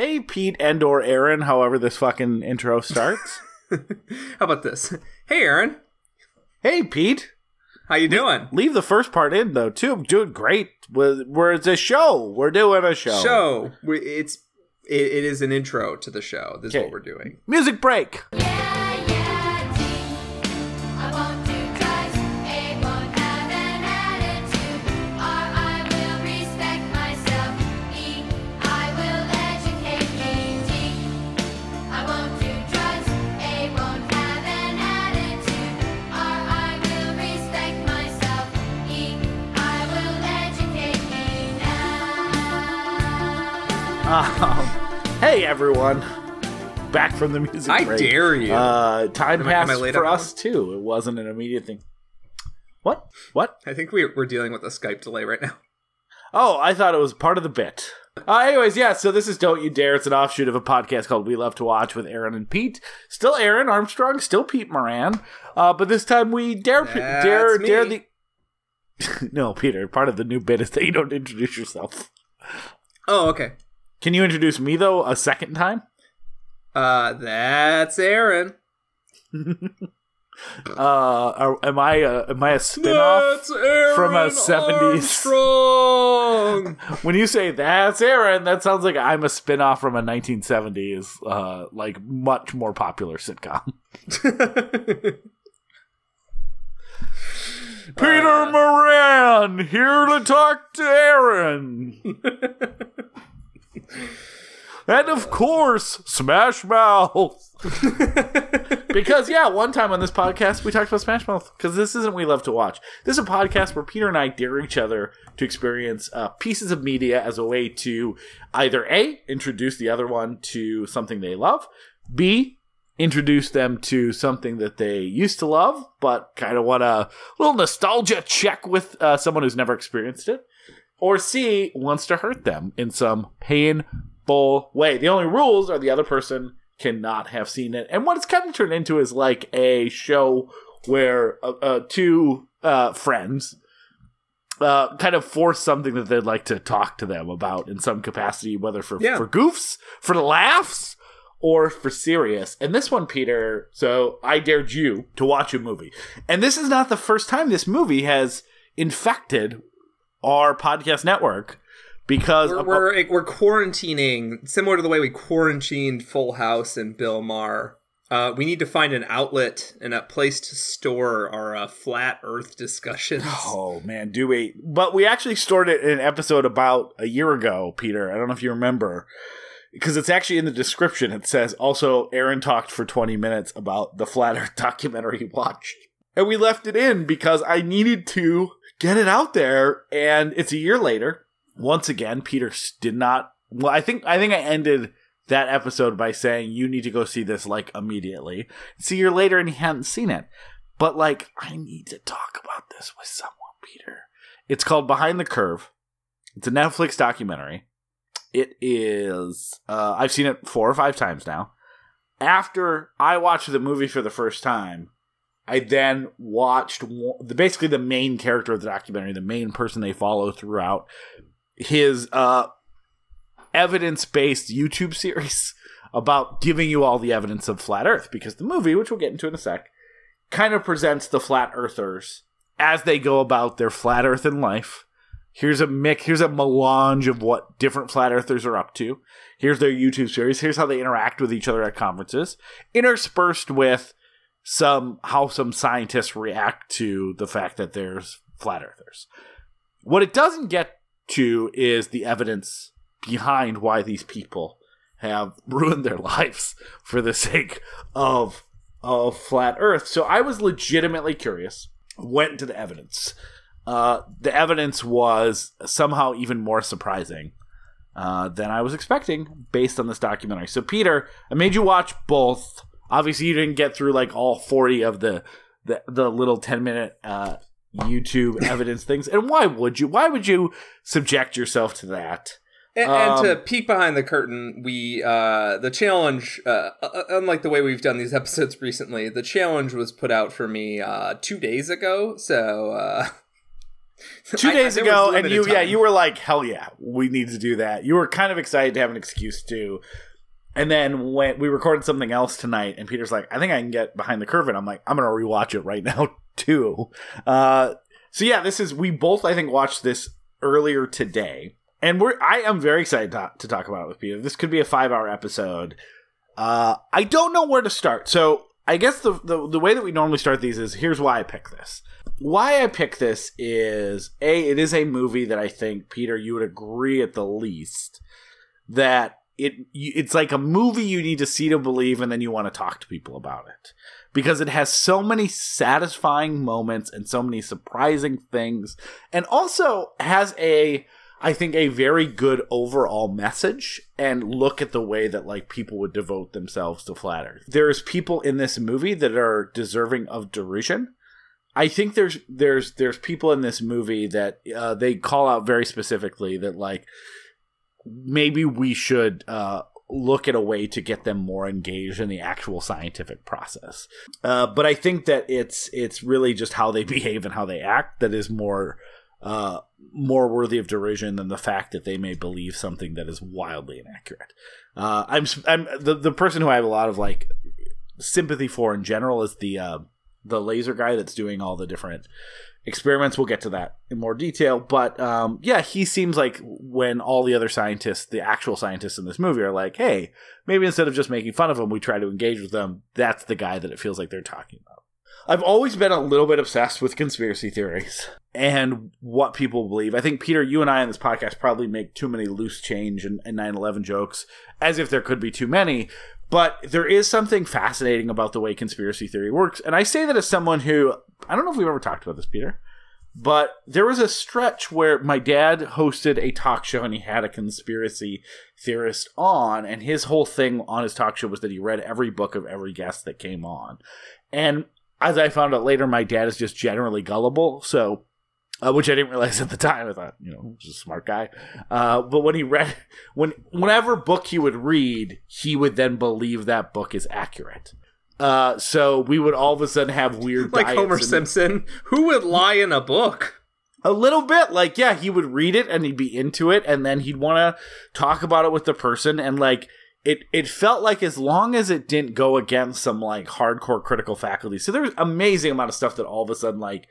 Hey, Pete and or Aaron, however this fucking intro starts. How about this? Hey, Aaron. hey, Pete. How you doing? Leave the first part in though, too. I'm doing great. We're, we're it's a show. We're doing a show. Show. We, it's it, it is an intro to the show. This is what we're doing. Music break. Yeah, everyone. Back from the music I break. dare you. Uh, time Am I- I passed for us, too. It wasn't an immediate thing. What? What? I think we, we're dealing with a Skype delay right now. Oh, I thought it was part of the bit. Uh, anyways, yeah, so this is Don't You Dare. It's an offshoot of a podcast called We Love to Watch with Aaron and Pete. Still Aaron Armstrong, still Pete Moran. Uh, but this time we dare, That's dare, me. dare the. no, Peter, part of the new bit is that you don't introduce yourself. Oh, okay. Can you introduce me, though, a second time? Uh, that's Aaron. Uh, are, am I a, am I a spin-off? From a 70s. Armstrong. When you say that's Aaron, that sounds like I'm a spin-off from a 1970s, uh, like much more popular sitcom. Peter Uh. Moran here to talk to Aaron. and of course, Smash Mouth. because yeah, one time on this podcast we talked about Smash Mouth because this isn't we love to watch. This is a podcast where Peter and I dare each other to experience uh, pieces of media as a way to either a introduce the other one to something they love, b introduce them to something that they used to love but kind of want a little nostalgia check with uh, someone who's never experienced it, or c wants to hurt them in some painful way. The only rules are the other person cannot have seen it. And what it's kind of turned into is like a show where uh, uh, two uh, friends uh, kind of force something that they'd like to talk to them about in some capacity, whether for, Yeah. for goofs, for laughs, or for serious. And this one, Peter, so I dared you to watch a movie. And this is not the first time this movie has infected our podcast network because we're, we're we're quarantining similar to the way we quarantined Full House and Bill Maher. Uh, we need to find an outlet and a place to store our uh, flat Earth discussions. Oh man, do we? But we actually stored it in an episode about a year ago, Peter. I don't know if you remember, because it's actually in the description. It says also Aaron talked for twenty minutes about the flat Earth documentary he watched, and we left it in because I needed to get it out there. And it's a year later. Once again, Peter did not. Well, I think I think I ended that episode by saying you need to go see this like immediately. It's a year later, and he hadn't seen it. But like, I need to talk about this with someone, Peter. It's called Behind the Curve. It's a Netflix documentary. It is. Uh, I've seen it four or five times now. After I watched the movie for the first time, I then watched the basically the main character of the documentary, the main person they follow throughout his uh, evidence-based YouTube series about giving you all the evidence of flat Earth. Because the movie, which we'll get into in a sec, kind of presents the flat earthers as they go about their flat earth in life. Here's a mix, here's a melange of what different flat earthers are up to. Here's their YouTube series. Here's how they interact with each other at conferences, interspersed with some how some scientists react to the fact that there's flat earthers. What it doesn't get to is the evidence behind why these people have ruined their lives for the sake of of flat Earth. So I was legitimately curious. Went to the evidence. Uh, the evidence was somehow even more surprising uh, than I was expecting based on this documentary. So Peter, I made you watch both. Obviously, you didn't get through like all forty of the the, the little ten minute uh, YouTube evidence things. And why would you? Why would you subject yourself to that? And, and to Um, peek behind the curtain, we uh, the challenge, uh, unlike the way we've done these episodes recently, the challenge was put out for me uh, two days ago. So uh, two I- days was ago, and you yeah you were like hell yeah we need to do that. You were kind of excited to have an excuse to. And then when we recorded something else tonight, and Peter's like, "I think I can get behind the curve," and I'm like, "I'm gonna rewatch it right now too." Uh, so yeah, this is we both I think watched this earlier today, and we're I am very excited to, to talk about it with Peter. This could be a five hour episode. Uh, I don't know where to start, so I guess the, the the way that we normally start these is here's why I pick this. Why I pick this is a it is a movie that I think Peter you would agree at the least that it it's like a movie you need to see to believe and then you want to talk to people about it because it has so many satisfying moments and so many surprising things and also has a I think a very good overall message and look at the way that like people would devote themselves to flat earth. There's people in this movie that are deserving of derision. I think there's there's there's people in this movie that uh, they call out very specifically that like maybe we should uh, look at a way to get them more engaged in the actual scientific process. Uh, but I think that it's it's really just how they behave and how they act that is more uh, more worthy of derision than the fact that they may believe something that is wildly inaccurate. Uh, I'm I'm the the person who I have a lot of like sympathy for in general is the uh, the laser guy that's doing all the different experiments. We'll get to that in more detail, but um, yeah, he seems like when all the other scientists, the actual scientists in this movie, are like, "Hey, maybe instead of just making fun of them, we try to engage with them." That's the guy that it feels like they're talking about. I've always been a little bit obsessed with conspiracy theories and what people believe. I think Peter, you and I on this podcast probably make too many loose change and, and 9/11 jokes, as if there could be too many. But there is something fascinating about the way conspiracy theory works, and I say that as someone who I don't know if we've ever talked about this, Peter, but there was a stretch where my dad hosted a talk show and he had a conspiracy theorist on, and his whole thing on his talk show was that he read every book of every guest that came on, and as I found out later, my dad is just generally gullible. So, uh, which I didn't realize at the time. I thought, you know, he's a smart guy. Uh, but when he read, when whenever book he would read, he would then believe that book is accurate. Uh, so we would all of a sudden have weird like Homer and- Simpson. Who would lie in a book? A little bit, like yeah, he would read it and he'd be into it, and then he'd want to talk about it with the person, and like it, it felt like as long as it didn't go against some like hardcore critical faculty. So there was amazing amount of stuff that all of a sudden like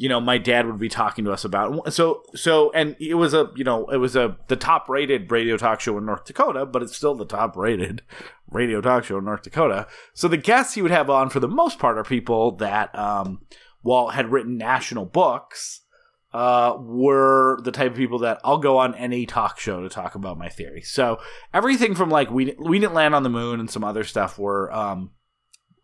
you know my dad would be talking to us about. So so and it was a you know it was a the top rated radio talk show in North Dakota, but it's still the top rated radio talk show in North Dakota. So the guests he would have on for the most part are people that um while had written national books uh, were the type of people that I'll go on any talk show to talk about my theory. So everything from like we we didn't land on the moon and some other stuff were um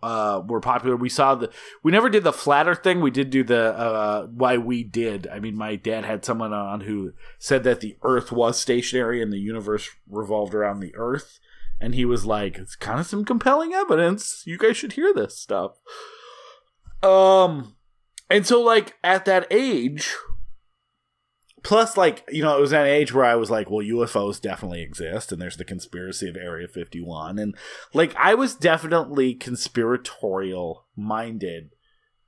uh were popular. We saw the we never did the flatter thing. We did do the uh why we did. I mean my dad had someone on who said that the earth was stationary and the universe revolved around the earth and he was like it's kind of some compelling evidence. You guys should hear this stuff. Um and so like at that age plus like you know it was an age where i was like well ufos definitely exist and there's the conspiracy of area 51 and like i was definitely conspiratorial minded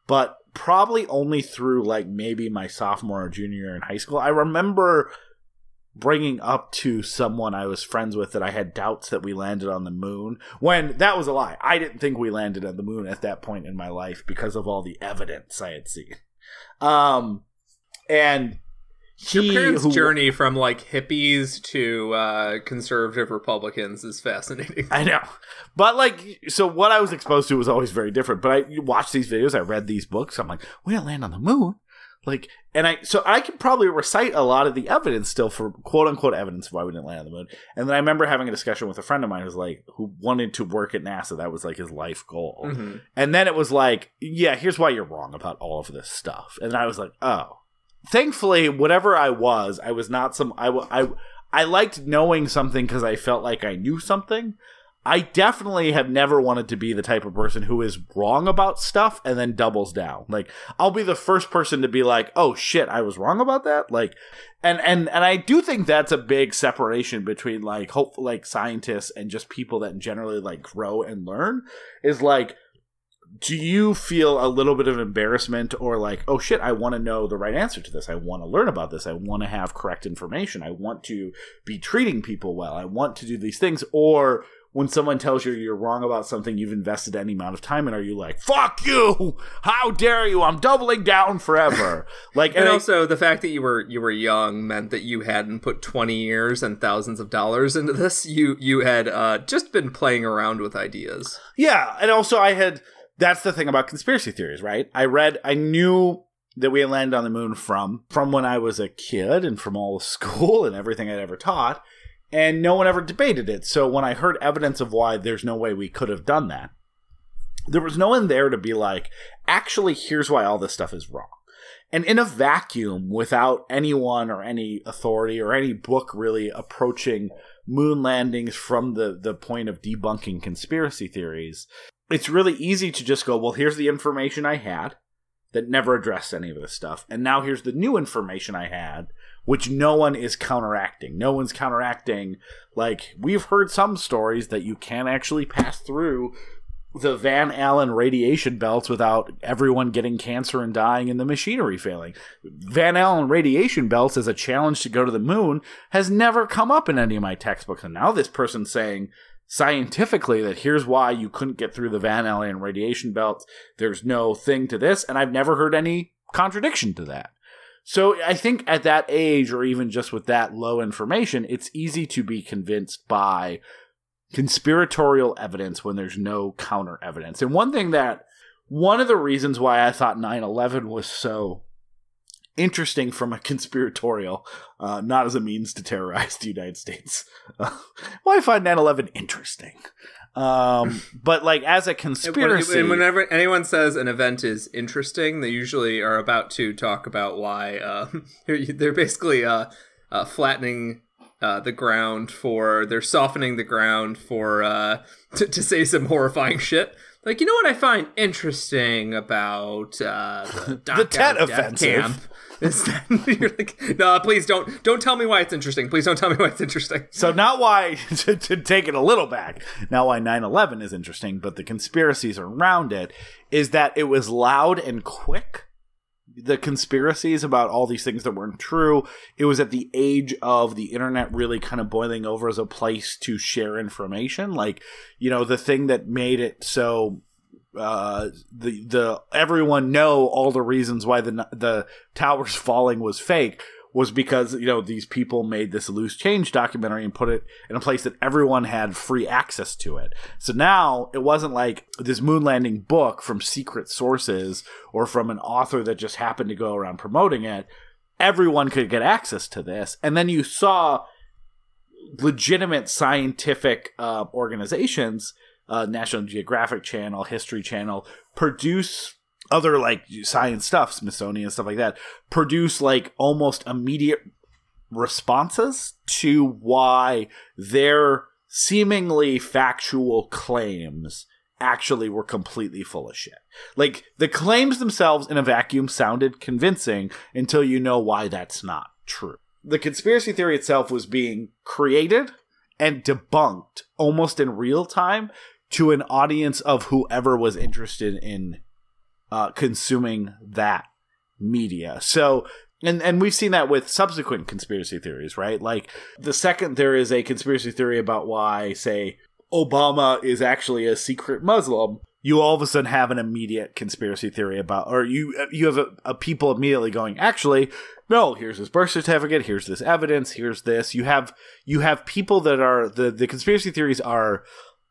but probably only through like maybe my sophomore or junior year in high school. I remember bringing up to someone i was friends with that i had doubts that we landed on the moon when that was a lie. I didn't think we landed on the moon at that point in my life because of all the evidence i had seen. Um and Your parents' who- journey from like hippies to uh, conservative Republicans is fascinating. I know. But like so what I was exposed to was always very different. But I watched these videos, I read these books, I'm like, we didn't land on the moon. Like and I so I could probably recite a lot of the evidence still for quote unquote evidence of why we didn't land on the moon. And then I remember having a discussion with a friend of mine who's like who wanted to work at NASA. That was like his life goal. Mhm. And then it was like, yeah, here's why you're wrong about all of this stuff. And I was like, oh. Thankfully, whatever I was, I was not some. I I I liked knowing something because I felt like I knew something. I definitely have never wanted to be the type of person who is wrong about stuff and then doubles down. Like I'll be the first person to be like, "Oh shit, I was wrong about that." Like and and and I do think that's a big separation between like hope like scientists and just people that generally like grow and learn is like do you feel a little bit of embarrassment or like, oh shit, I want to know the right answer to this. I want to learn about this. I want to have correct information. I want to be treating people well. I want to do these things. Or when someone tells you you're wrong about something you've invested any amount of time in, are you like, fuck you? How dare you? I'm doubling down forever. Like, And I- also the fact that you were you were young meant that you hadn't put 20 years and thousands of dollars into this. You you had uh, just been playing around with ideas. Yeah, and also I had that's the thing about conspiracy theories, right? I read I knew that we landed on the moon from from when I was a kid and from all the school and everything I'd ever taught, and no one ever debated it. So when I heard evidence of why there's no way we could have done that, there was no one there to be like, actually, here's why all this stuff is wrong. And in a vacuum, without anyone or any authority or any book really approaching moon landings from the, the point of debunking conspiracy theories, it's really easy to just go, well, here's the information I had that never addressed any of this stuff. And now here's the new information I had, which no one is counteracting. No one's counteracting. Like, we've heard some stories that you can actually pass through the Van Allen radiation belts without everyone getting cancer and dying and the machinery failing. Van Allen radiation belts as a challenge to go to the moon has never come up in any of my textbooks. And now this person's saying scientifically that here's why you couldn't get through the Van Allen radiation belt. There's no thing to this. And I've never heard any contradiction to that. So I think at that age, or even just with that low information, it's easy to be convinced by conspiratorial evidence when there's no counter evidence. And one thing that one of the reasons why I thought 9/11 was so interesting from a conspiratorial, uh, not as a means to terrorize the United States. Uh, why I find 9/11 interesting, um, but like as a conspiracy, And whenever anyone says an event is interesting, they usually are about to talk about why uh, they're basically uh, uh, flattening uh, the ground for they're softening the ground for uh, to, to say some horrifying shit. Like you know what I find interesting about uh, the, The Tet offensive. camp is that you're like, no, please don't don't tell me why it's interesting. Please don't tell me why it's interesting. So not why to, to take it a little back, not why 9/11 is interesting, but the conspiracies around it is that it was loud and quick. The conspiracies about all these things that weren't true. It was at the age of the internet really kind of boiling over as a place to share information. Like, you know, the thing that made it so uh the the everyone know all the reasons why the the towers falling was fake was because you know these people made this loose change documentary and put it in a place that everyone had free access to it. So now it wasn't like this moon landing book from secret sources or from an author that just happened to go around promoting it. Everyone could get access to this, and then you saw legitimate scientific uh, organizations, uh, National Geographic Channel, History Channel, produce other like science stuff, Smithsonian stuff like that, produce like almost immediate responses to why their seemingly factual claims actually were completely full of shit. Like the claims themselves in a vacuum sounded convincing until you know why that's not true. The conspiracy theory itself was being created and debunked almost in real time to an audience of whoever was interested in uh, consuming that media. So, and and we've seen that with subsequent conspiracy theories, right? Like the second there is a conspiracy theory about why, say, Obama is actually a secret Muslim, you all of a sudden have an immediate conspiracy theory about, or you you have a, a people immediately going, actually, no, here's his birth certificate, here's this evidence, here's this. You have you have people that are the the conspiracy theories are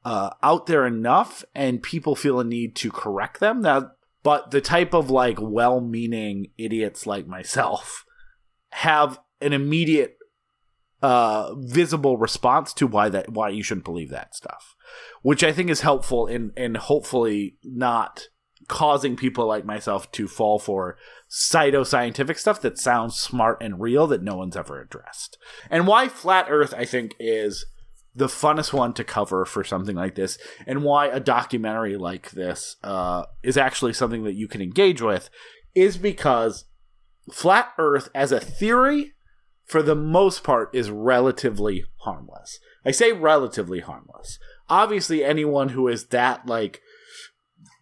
uh, out there enough, and people feel a need to correct them. Now, but the type of like well-meaning idiots like myself have an immediate uh visible response to why that why you shouldn't believe that stuff which i think is helpful in in hopefully not causing people like myself to fall for pseudoscientific stuff that sounds smart and real that no one's ever addressed and why flat earth i think is the funnest one to cover for something like this and why a documentary like this uh, is actually something that you can engage with is because flat earth as a theory for the most part is relatively harmless. I say relatively harmless. Obviously anyone who is that like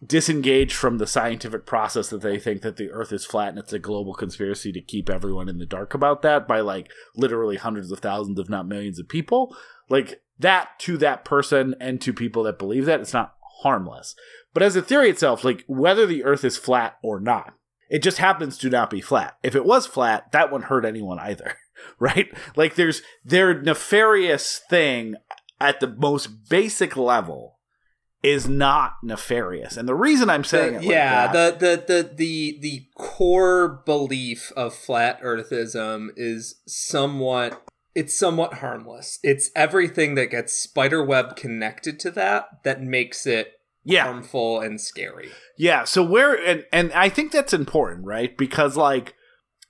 disengaged from the scientific process that they think that the earth is flat and it's a global conspiracy to keep everyone in the dark about that by like literally hundreds of thousands if not millions of people like that to that person and to people that believe that it's not harmless. But as a theory itself like whether the earth is flat or not it just happens to not be flat. If it was flat that wouldn't hurt anyone either right? Like there's their nefarious thing at the most basic level is not nefarious. And the reason I'm saying it like yeah, that- the, the the the the core belief of flat earthism is somewhat it's somewhat harmless. It's everything that gets spiderweb connected to that that makes it yeah, harmful and scary. yeah. So where and and I think that's important, right? Because like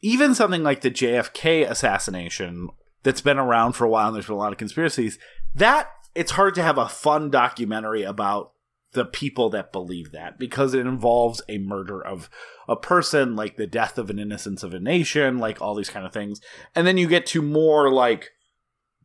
even something like the JFK assassination that's been around for a while and there's been a lot of conspiracies, that it's hard to have a fun documentary about the people that believe that because it involves a murder of a person, like the death of an innocence of a nation, like all these kind of things. And then you get to more like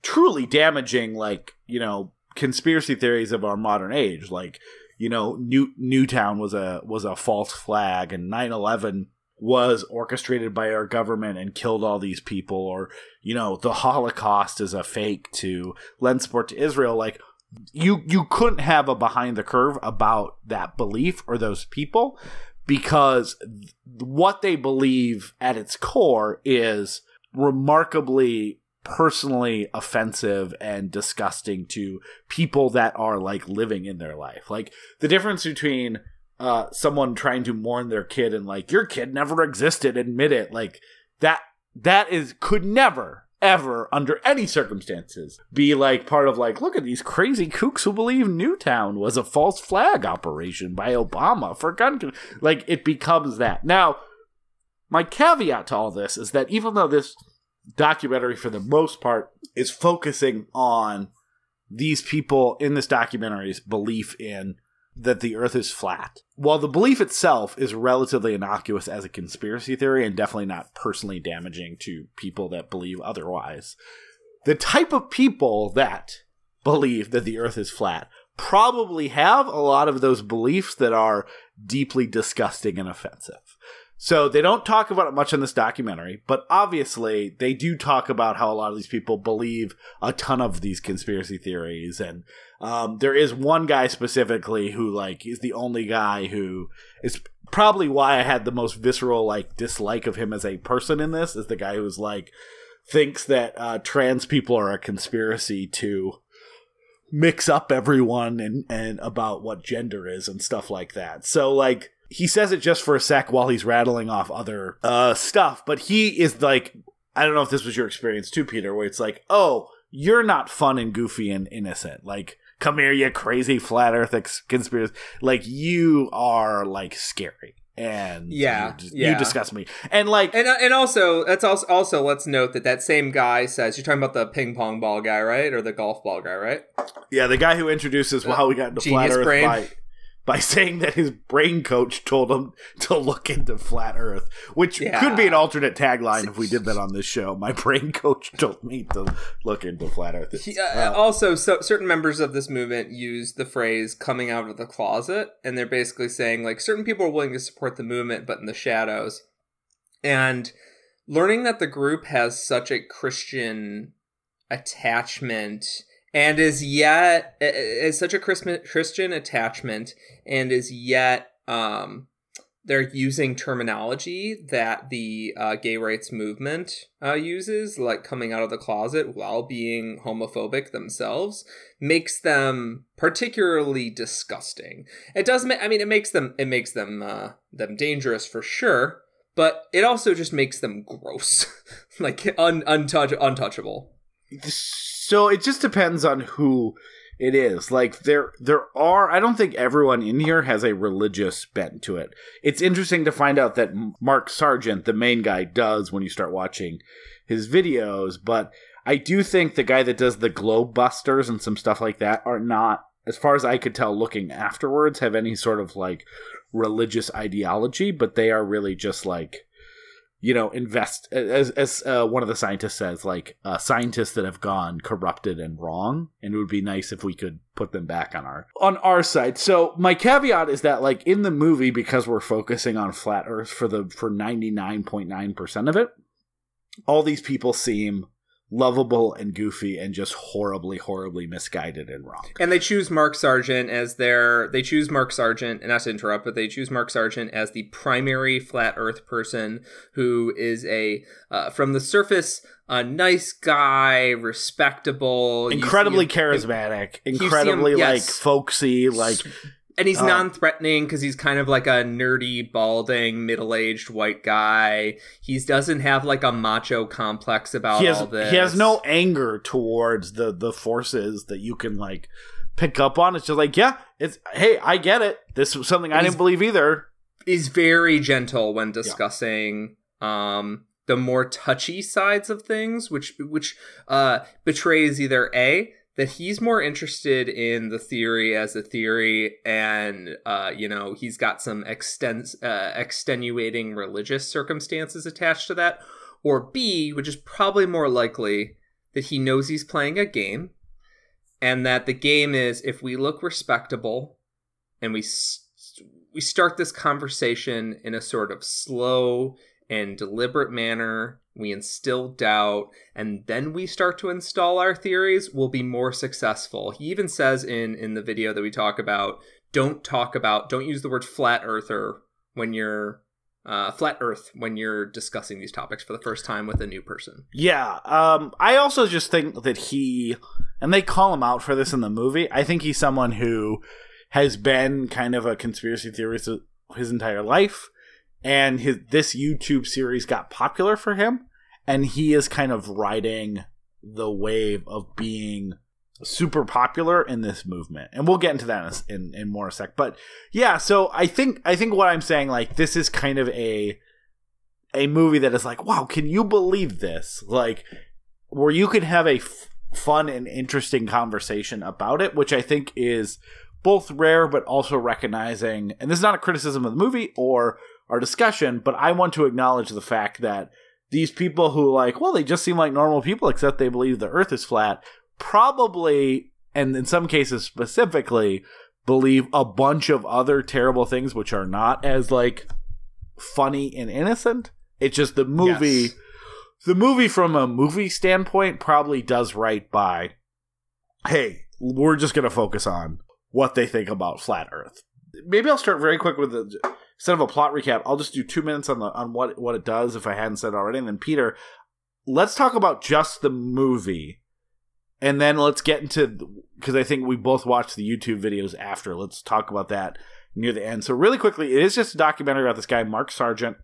truly damaging, like, you know, conspiracy theories of our modern age, like, you know, New Newtown was a was a false flag and 9/11 was orchestrated by our government and killed all these people or you know the holocaust is a fake to lend support to israel like you you couldn't have a behind the curve about that belief or those people because what they believe at its core is remarkably personally offensive and disgusting to people that are like living in their life. Like the difference between uh, someone trying to mourn their kid and like your kid never existed admit it. Like that that is could never ever under any circumstances be like part of like look at these crazy kooks who believe newtown was a false flag operation by obama for gun con-. like it becomes that now my caveat to all this is that even though this documentary for the most part is focusing on these people in this documentary's belief in that the earth is flat. While the belief itself is relatively innocuous as a conspiracy theory and definitely not personally damaging to people that believe otherwise, the type of people that believe that the earth is flat probably have a lot of those beliefs that are deeply disgusting and offensive. So they don't talk about it much in this documentary, but obviously they do talk about how a lot of these people believe a ton of these conspiracy theories and um, there is one guy specifically who like is the only guy who is probably why I had the most visceral like dislike of him as a person in this is the guy who's like thinks that uh, trans people are a conspiracy to mix up everyone and and about what gender is and stuff like that. So like he says it just for a sec while he's rattling off other uh stuff, but he is like I don't know if this was your experience too, Peter, where it's like, oh, you're not fun and goofy and innocent. Like, come here, you crazy flat Earth ex- conspiracy. Like, you are like scary, and Yeah, you, just- yeah. you disgust me. And like, And uh, and also that's also also let's note that that same guy says you're talking about the ping pong ball guy, right, or the golf ball guy, right? yeah, the guy who introduces how we got into flat Earth brain. by by saying that his brain coach told him to look into flat Earth, which Yeah. could be an alternate tagline if we did that on this show. My brain coach told me to look into flat Earth. Uh, also, so, certain members of this movement use the phrase "coming out of the closet," and they're basically saying like certain people are willing to support the movement, but in the shadows. And learning that the group has such a Christian attachment and is yet is such a Christian attachment and is yet um they're using terminology that the uh, gay rights movement uh, uses, like coming out of the closet while being homophobic themselves, makes them particularly disgusting. It does. Ma- I mean, it makes them. It makes them uh, them dangerous for sure, but it also just makes them gross, like un- untouch- untouchable. So it just depends on who it is. Like there there are i don't think everyone in here has a religious bent to it. It's interesting to find out that mark sargent the main guy does when you start watching his videos but i do think the guy that does the globe busters and some stuff like that are not as far as i could tell looking afterwards have any sort of like religious ideology but they are really just like you know, invest as as uh, one of the scientists says, like uh, scientists that have gone corrupted and wrong, and it would be nice if we could put them back on our on our side. So my caveat is that, like in the movie, because we're focusing on flat Earth for the for ninety nine point nine percent of it, all these people seem lovable and goofy and just horribly, horribly misguided and wrong. And they choose Mark Sargent as their. They choose Mark Sargent, and not to interrupt, but they choose Mark Sargent as the primary flat Earth person who is a uh, from the surface a nice guy, respectable, Incredibly him- charismatic, him- incredibly like yes. folksy, like and he's Uh, non-threatening because he's kind of like a nerdy, balding, middle-aged white guy. He doesn't have like a macho complex about he has all this. he has no anger towards the the forces that you can like pick up on. It's just like, yeah, it's hey, I get it. This was something I didn't believe either. is very gentle when discussing um the more touchy sides of things which which uh betrays either a that he's more interested in the theory as a theory and uh you know he's got some extens uh, extenuating religious circumstances attached to that or b which is probably more likely that he knows he's playing a game and that the game is if we look respectable and we s- we start this conversation in a sort of slow and deliberate manner. We instill doubt, and then we start to install our theories. We'll be more successful. He even says in in the video that we talk about, don't talk about, don't use the word flat earther when you're uh, flat Earth when you're discussing these topics for the first time with a new person. Yeah. Um, I also just think that he, and they call him out for this in the movie. I think he's someone who has been kind of a conspiracy theorist his entire life, and his this YouTube series got popular for him, and he is kind of riding the wave of being super popular in this movement. And we'll get into that in, in, in more a sec. But yeah so i think i think what i'm saying like this is kind of a a movie that is like wow can you believe this? Like where you can have a f- fun and interesting conversation about it which i think is both rare but also recognizing and this is not a criticism of the movie or our discussion but i want to acknowledge the fact that these people who like well they just seem like normal people except they believe the earth is flat probably and in some cases specifically believe a bunch of other terrible things which are not as like funny and innocent it's just the movie Yes. the movie from a movie standpoint probably does right by hey we're just going to focus on what they think about flat earth maybe i'll start very quick with the instead of a plot recap i'll just do two minutes on the on what what it does if i hadn't said already. And then peter let's talk about just the movie. And then let's get into because i think we both watched the youtube videos after. Let's talk about that near the end. So really quickly it is just a documentary about this guy mark sargent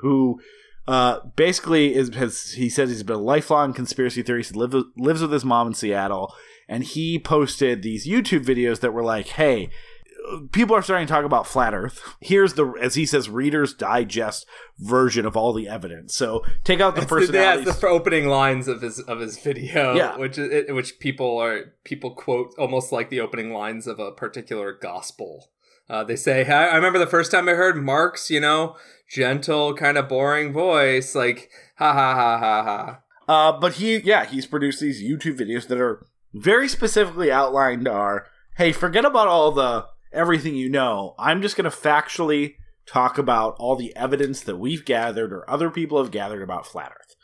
who uh, basically is has he says he's been a lifelong conspiracy theorist. He live, lives with his mom in Seattle, and he posted these YouTube videos that were like, "Hey, people are starting to talk about flat Earth. Here's the, as he says, Reader's Digest version of all the evidence. So take out the first yeah, the opening lines of his of his video, Yeah. which is, which people are people quote almost like the opening lines of a particular gospel. Uh, they say, I, I remember the first time I heard Mark's, you know, gentle, kind of boring voice, like ha ha ha ha ha. Uh, but he, yeah, he's produced these YouTube videos that are very specifically outlined. Are hey, forget about all the everything you know. I'm just going to factually talk about all the evidence that we've gathered or other people have gathered about flat Earth.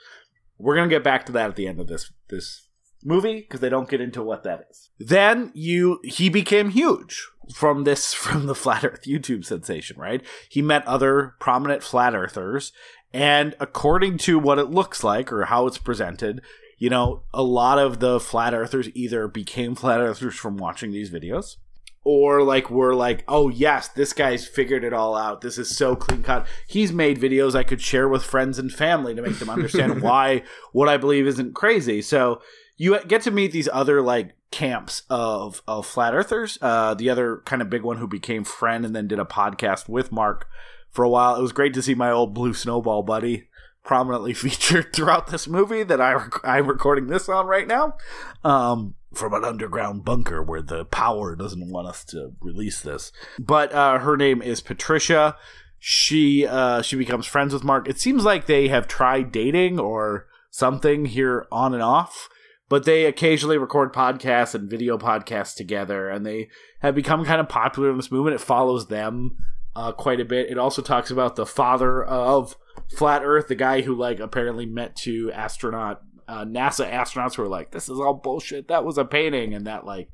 We're going to get back to that at the end of this this movie because they don't get into what that is. Then you he became huge from this from the flat earth YouTube sensation, right? He met other prominent flat earthers and according to what it looks like or how it's presented, you know, a lot of the flat earthers either became flat earthers from watching these videos or like we're like, "Oh yes, this guy's figured it all out. This is so clean cut. He's made videos I could share with friends and family to make them understand why what I believe isn't crazy." So you get to meet these other like camps of of flat earthers. Uh, the other kind of big one who became friend and then did a podcast with Mark for a while. It was great to see my old blue snowball buddy prominently featured throughout this movie that I rec- I'm recording this on right now. Um, from an underground bunker where the power doesn't want us to release this. But uh, her name is Patricia. she uh, she becomes friends with Mark. It seems like they have tried dating or something here on and off, but they occasionally record podcasts and video podcasts together, and they have become kind of popular in this movement. It follows them uh, quite a bit. It also talks about the father of flat Earth, the guy who like apparently met two astronaut uh, NASA astronauts who were like, "This is all bullshit. That was a painting," and that like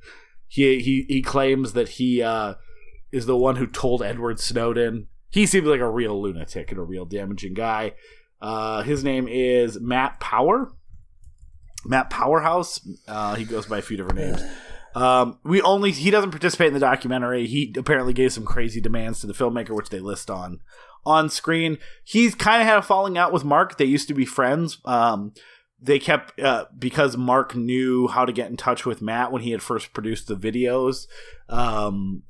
he he he claims that he uh, is the one who told Edward Snowden. He seems like a real lunatic and a real damaging guy. Uh, his name is Matt Power. Matt Powerhouse. Uh, he goes by a few different names. Um, we only he doesn't participate in the documentary. He apparently gave some crazy demands to the filmmaker, which they list on on screen. He's kind of had a falling out with Mark. They used to be friends. Um, they kept uh, because Mark knew how to get in touch with Matt when he had first produced the videos. Um,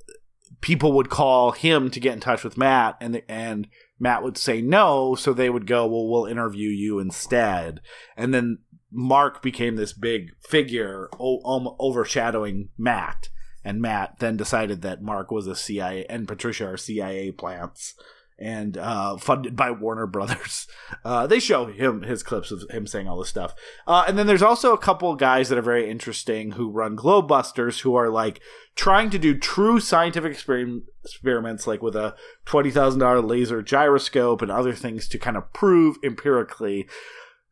people would call him to get in touch with Matt, and and Matt would say no, so they would go, "Well, we'll interview you instead." And then Mark became this big figure o- um, overshadowing Matt, and Matt then decided that Mark was a CIA and Patricia are CIA plants and uh, funded by Warner Brothers. Uh, they show him his clips of him saying all this stuff. Uh, and then there's also a couple of guys that are very interesting who run Globebusters who are like trying to do true scientific exper- experiments, like with a twenty thousand dollar laser gyroscope and other things to kind of prove empirically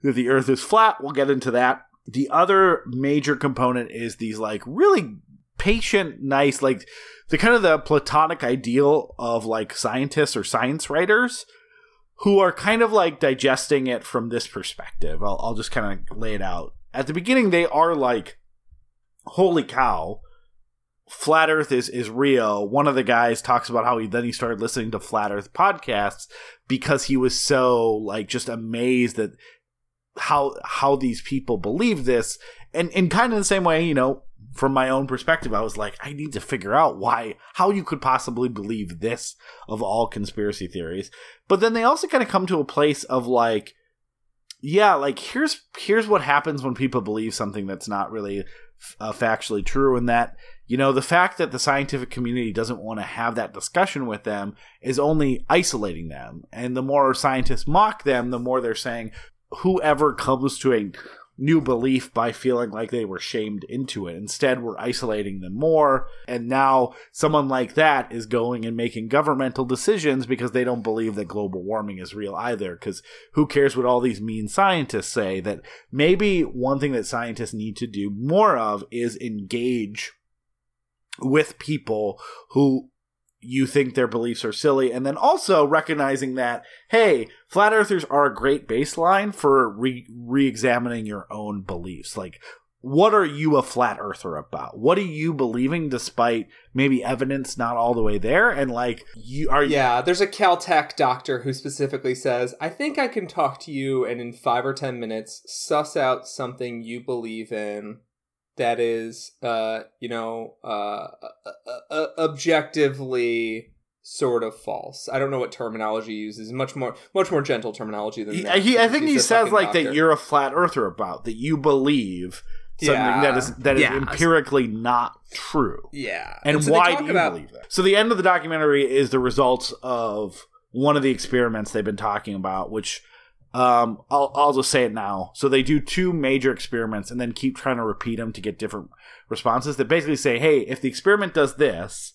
that the Earth is flat. We'll get into that. The other major component is these like really patient, nice, like the kind of the platonic ideal of like scientists or science writers who are kind of like digesting it from this perspective. I'll, I'll just kind of lay it out. At the beginning, they are like, holy cow, flat earth is, is real. One of the guys talks about how he then he started listening to flat earth podcasts because he was so like just amazed at how how these people believe this and in kind of the same way you know from my own perspective i was like i need to figure out why how you could possibly believe this of all conspiracy theories. But then they also kind of come to a place of like yeah like here's here's what happens when people believe something that's not really uh, factually true and that you know the fact that the scientific community doesn't want to have that discussion with them is only isolating them. And the more scientists mock them the more they're saying whoever comes to a new belief by feeling like they were shamed into it. Instead, we're isolating them more. And now someone like that is going and making governmental decisions because they don't believe that global warming is real either. Because who cares what all these mean scientists say? That maybe one thing that scientists need to do more of is engage with people who you think their beliefs are silly and then also recognizing that hey flat earthers are a great baseline for re- re-examining your own beliefs. Like what are you a flat earther about? What are you believing despite maybe evidence not all the way there? And like you are Yeah, there's a Caltech doctor who specifically says, I think I can talk to you and in five or ten minutes suss out something you believe in that is, uh, you know, uh, uh, uh, objectively sort of false. I don't know what terminology he uses. Much more, much more gentle terminology than he, that. he- i think he says like doctor. that you're a flat earther about that you believe something Yeah. that is that is Yeah. empirically not true yeah, and, so why do you about- believe that? So the end of the documentary is the results of one of the experiments they've been talking about, which um, I'll I'll just say it now. So they do two major experiments and then keep trying to repeat them to get different responses. That basically say, hey, if the experiment does this,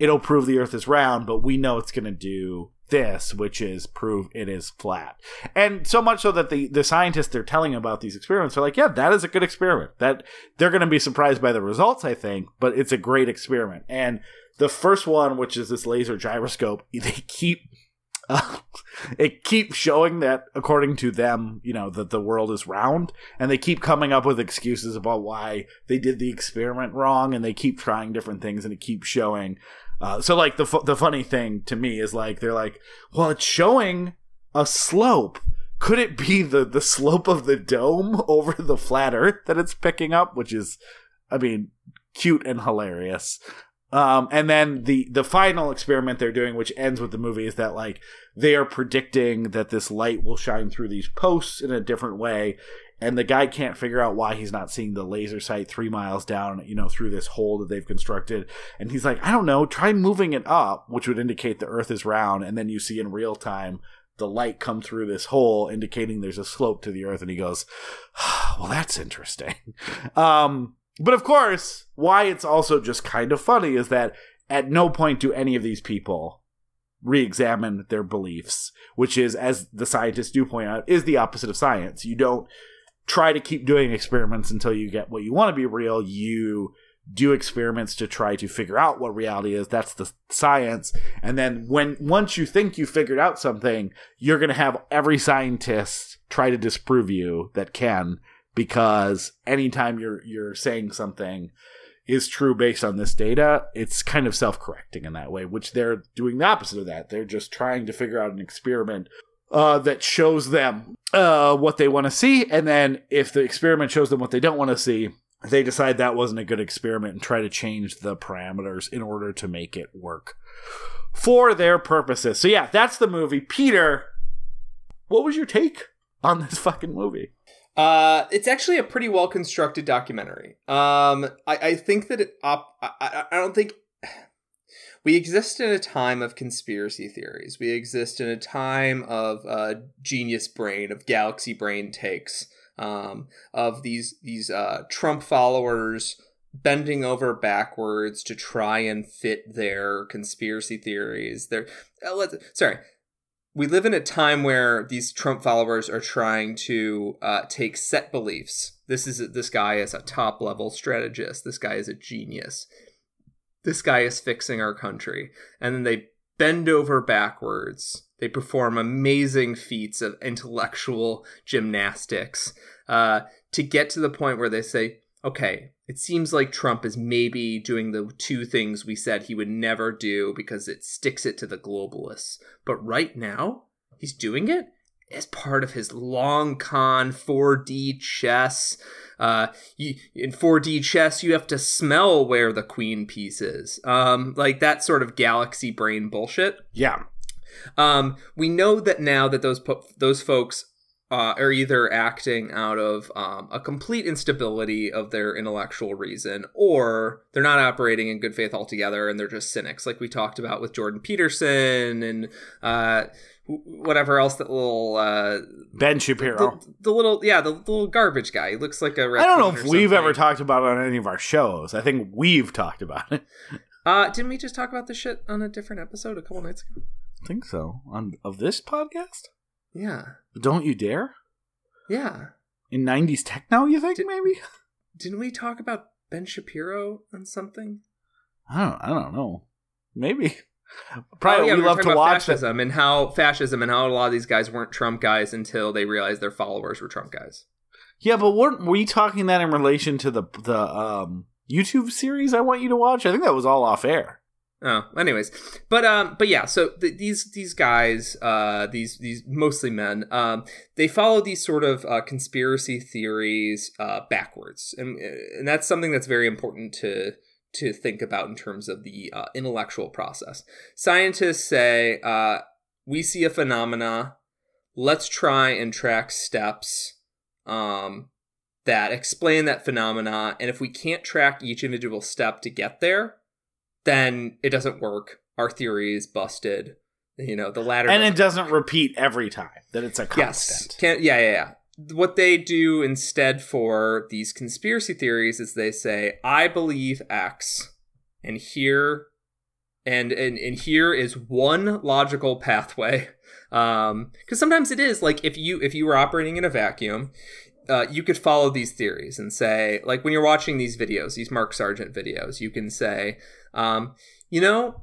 it'll prove the Earth is round, but we know it's going to do this, which is prove it is flat. And so much so that the the scientists they're telling about these experiments are like, yeah, that is a good experiment. That they're going to be surprised by the results, I think, but it's a great experiment. And the first one, which is this laser gyroscope, they keep it keeps showing that according to them you know that the world is round and they keep coming up with excuses about why they did the experiment wrong and they keep trying different things and it keeps showing. Uh, so like the, fu- the funny thing to me is like they're like well it's showing a slope. Could it be the the slope of the dome over the flat earth that it's picking up? Which is i mean cute and hilarious Um, and then the the final experiment they're doing, which ends with the movie, is that like they are predicting that this light will shine through these posts in a different way, and the guy can't figure out why he's not seeing the laser sight three miles down, you know, through this hole that they've constructed. And he's like, I don't know, try moving it up, which would indicate the Earth is round, and then you see in real time the light come through this hole, indicating there's a slope to the Earth. And he goes, Well, that's interesting. Um, but of course, why it's also just kind of funny is that at no point do any of these people re-examine their beliefs, which is, as the scientists do point out, is the opposite of science. You don't try to keep doing experiments until you get what you want to be real. You do experiments to try to figure out what reality is. That's the science. And then when once you think you figured out something, you're going to have every scientist try to disprove you that can because anytime you're you're saying something is true based on this data, it's kind of self-correcting in that way, which they're doing the opposite of that. They're just trying to figure out an experiment uh, that shows them uh, what they want to see, and then if the experiment shows them what they don't want to see, they decide that wasn't a good experiment and try to change the parameters in order to make it work for their purposes. So yeah, that's the movie. Peter, what was your take on this fucking movie? Uh, it's actually a pretty well constructed documentary. Um, I, I think that it op- I, I don't think we exist in a time of conspiracy theories. We exist in a time of uh, genius brain, of galaxy brain takes, um, of these these uh, Trump followers bending over backwards to try and fit their conspiracy theories. Their uh, sorry. We live in a time where these Trump followers are trying to uh, take set beliefs. This is this guy is a top level strategist. This guy is a genius this guy is fixing our country. And then they bend over backwards. They perform amazing feats of intellectual gymnastics uh, to get to the point where they say, okay, it seems like Trump is maybe doing the two things we said he would never do because it sticks it to the globalists. But right now, he's doing it as part of his long con 4D chess. Uh, you, in 4D chess, you have to smell where the queen piece is. Um, like that sort of galaxy brain bullshit. Yeah. Um, we know that now that those po- those folks uh, are either acting out of um, a complete instability of their intellectual reason, or they're not operating in good faith altogether, and they're just cynics, like we talked about with Jordan Peterson and uh, whatever else that little uh, Ben Shapiro. the, the little yeah the little garbage guy. He looks like a I don't know if we've ever talked about it on any of our shows. I think we've talked about it. Uh, didn't we just talk about this shit on a different episode a couple nights ago? I think so. On of this podcast? Yeah, Don't you dare? yeah. In 90s techno, you think Did- maybe? Didn't we talk about Ben Shapiro on something? I don't I don't know. Maybe. Probably Oh, yeah, we love to watch it. fascism and how fascism and how a lot of these guys weren't Trump guys until they realized their followers were Trump guys. Yeah, but weren't we talking that in relation to the the um YouTube series I want you to watch? I think that was all off air. Oh, anyways, but um, but yeah, so th- these these guys, uh, these these mostly men, um, they follow these sort of uh, conspiracy theories uh, backwards, and and that's something that's very important to to think about in terms of the uh, intellectual process. Scientists say, uh, we see a phenomena, let's try and track steps, um, that explain that phenomena, and if we can't track each individual step to get there then it doesn't work. Our theory is busted. You know, the latter. And it doesn't- doesn't repeat every time. That it's a yes, constant. can yeah, yeah, yeah. What they do instead for these conspiracy theories is they say, "I believe X, and here, and and and here is one logical pathway." Um, because sometimes it is like if you if you were operating in a vacuum, uh, you could follow these theories and say, like when you're watching these videos, these Mark Sargent videos, you can say, um, you know,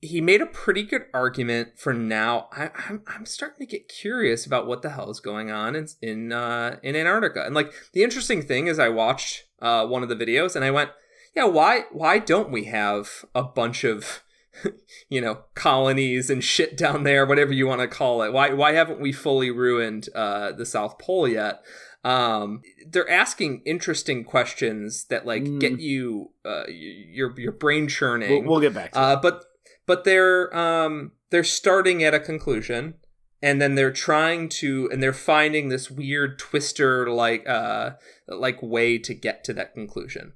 he made a pretty good argument for now. I, I'm, I'm starting to get curious about what the hell is going on in in uh, in Antarctica. And like the interesting thing is, I watched uh, one of the videos and I went, yeah, why why don't we have a bunch of you know colonies and shit down there, whatever you want to call it? Why why haven't we fully ruined uh, the South Pole yet? Um, they're asking interesting questions that like Mm. get you uh, your your brain churning. We'll, we'll get back to Uh, but but they're um they're starting at a conclusion, and then they're trying to and they're finding this weird twister like uh like way to get to that conclusion,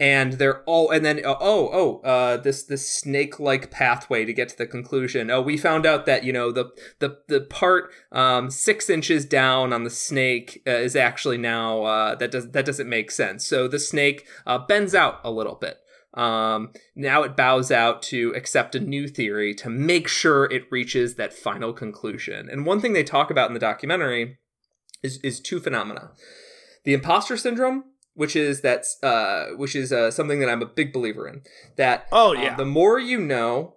and they're all and then uh, oh oh uh this this snake like pathway to get to the conclusion. Oh, we found out that you know the the the part um six inches down on the snake uh, is actually now uh that does that doesn't make sense. So the snake uh, bends out a little bit. Um, now it bows out to accept a new theory to make sure it reaches that final conclusion. And one thing they talk about in the documentary is, is two phenomena: the imposter syndrome, which is that's uh, which is uh, something that I'm a big believer in. That Oh, uh, yeah. the more you know,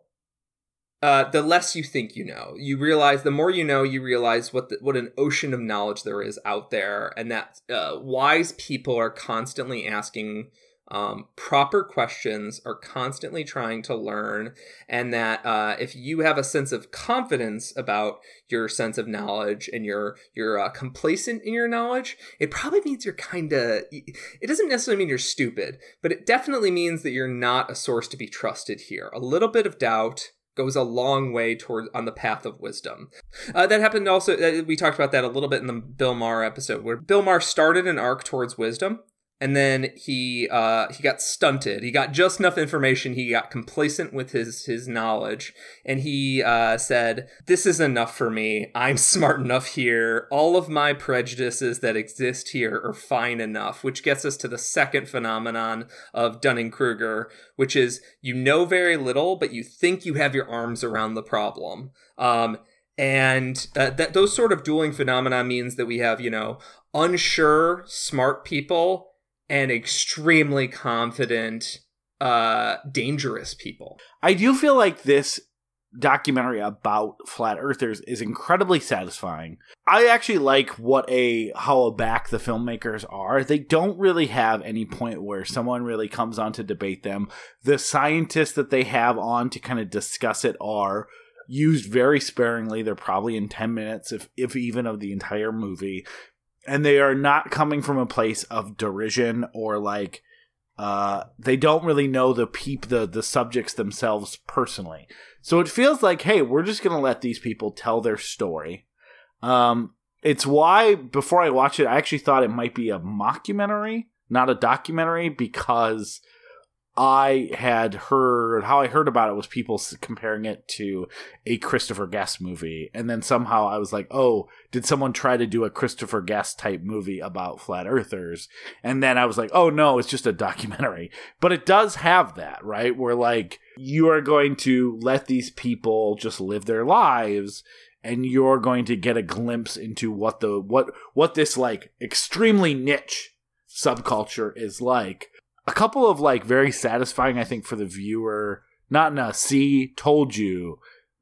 uh, the less you think you know. You realize the more you know, you realize what the, what an ocean of knowledge there is out there, and that uh, wise people are constantly asking um, proper questions, are constantly trying to learn, and that uh, if you have a sense of confidence about your sense of knowledge and you're you're uh, complacent in your knowledge, it probably means you're kind of. It doesn't necessarily mean you're stupid, but it definitely means that you're not a source to be trusted here. A little bit of doubt goes a long way toward on the path of wisdom. Uh, that happened also. Uh, we talked about that a little bit in the Bill Maher episode, where Bill Maher started an arc towards wisdom, and then he uh, he got stunted. He got just enough information. He got complacent with his his knowledge, and he uh, said, "This is enough for me. I'm smart enough here. All of my prejudices that exist here are fine enough." Which gets us to the second phenomenon of Dunning Kruger, which is you know very little, but you think you have your arms around the problem. Um, and uh, that those sort of dueling phenomena means that we have you know unsure smart people and extremely confident uh dangerous people I do feel like this documentary about flat earthers is incredibly satisfying. I actually like what a how aback the filmmakers are. They don't really have any point where someone really comes on to debate them. The scientists that they have on to kind of discuss it are used very sparingly. They're probably in 10 minutes if if even of the entire movie. And they are not coming from a place of derision or like uh, they don't really know the peep the the subjects themselves personally. So it feels like, hey, we're just gonna let these people tell their story. Um, it's why before I watched it, I actually thought it might be a mockumentary, not a documentary, because I had heard how I heard about it was people comparing it to a Christopher Guest movie, and then somehow I was like, oh, did someone try to do a Christopher Guest type movie about flat earthers? And then I was like, oh no, it's just a documentary. But it does have that, right? Where like you are going to let these people just live their lives and you're going to get a glimpse into what the what what this like extremely niche subculture is like. A couple of like very satisfying I think for the viewer, not in a see told you,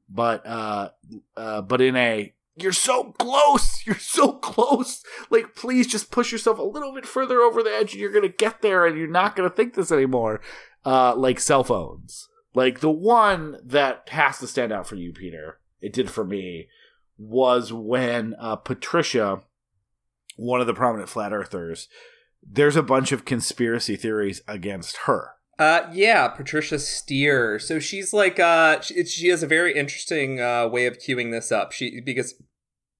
but uh uh but in a you're so close. You're so close. Like, please just push yourself a little bit further over the edge and you're to get there and you're not to think this anymore. Uh, like cell phones. Like, the one that has to stand out for you, Peter, it did for me, was when uh, Patricia, one of the prominent flat earthers, there's a bunch of conspiracy theories against her. Uh, yeah, Patricia Steere. So she's like, uh, she, she has a very interesting uh, way of queuing this up. She because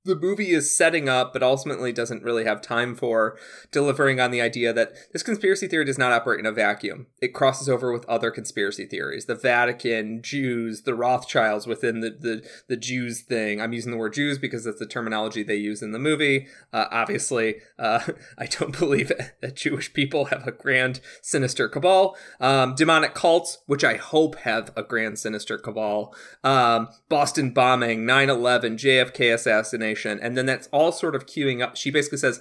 the movie is setting up, but ultimately doesn't really have time for delivering on the idea that this conspiracy theory does not operate in a vacuum. It crosses over with other conspiracy theories: the Vatican, Jews, the Rothschilds within the the, the Jews thing. I'm using the word Jews because that's the terminology they use in the movie. Uh, obviously, uh, I don't believe that Jewish people have a grand sinister cabal. Um, demonic cults, which I hope have a grand sinister cabal. Um, Boston bombing, 9/11, JFK assassination, and then that's all sort of queuing up. She basically says.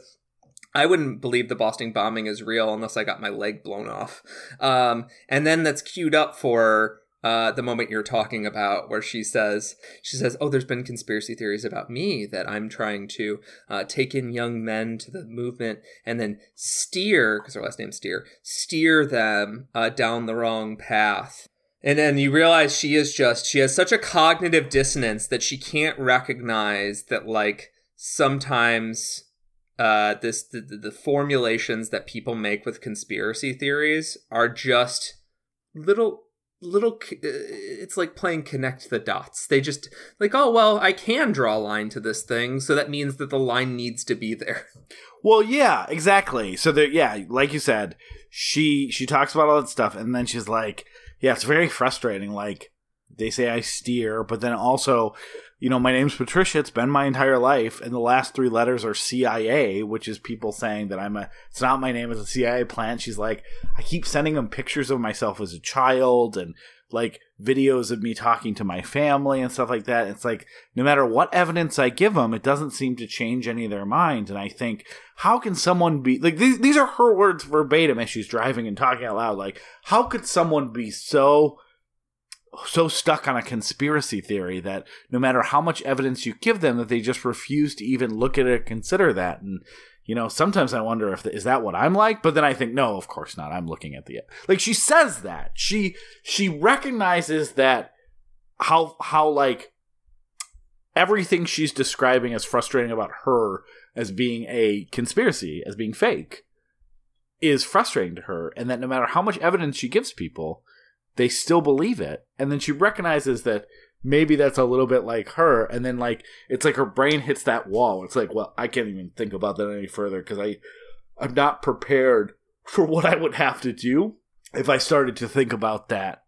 I wouldn't believe the Boston bombing is real unless I got my leg blown off. Um, and then that's queued up for uh, the moment you're talking about, where she says, she says, "Oh, there's been conspiracy theories about me that I'm trying to uh, take in young men to the movement and then steer, because her last name's Steere, steer them uh, down the wrong path." And then you realize she is just, she has such a cognitive dissonance that she can't recognize that, like, sometimes uh, this the, the formulations that people make with conspiracy theories are just little little uh, it's like playing connect the dots they just like oh well i can draw a line to this thing so that means that the line needs to be there Well, yeah, exactly. So there, yeah, like you said, she she talks about all that stuff, and then she's like, "Yeah, it's very frustrating. Like they say I steer, but then also, you know, my name's Patricia. It's been my entire life, and the last three letters are CIA, which is people saying that I'm a. It's not my name. It's a CIA plant. She's like, I keep sending them pictures of myself as a child, and like videos of me talking to my family and stuff like that. It's like no matter what evidence I give them, it doesn't seem to change any of their minds. And I think, how can someone be like these? These are her words verbatim as she's driving and talking out loud. Like, how could someone be so so stuck on a conspiracy theory that no matter how much evidence you give them, that they just refuse to even look at it, or consider that, and you know, sometimes I wonder if is that what I'm like, but then I think no, of course not. I'm looking at the like she says that she she recognizes that how how like everything she's describing as frustrating about her as being a conspiracy, as being fake, is frustrating to her, and that no matter how much evidence she gives people, they still believe it. And then she recognizes that maybe that's a little bit like her, and then like it's like her brain hits that wall. It's like, well, I can't even think about that any further because I I'm not prepared for what I would have to do if I started to think about that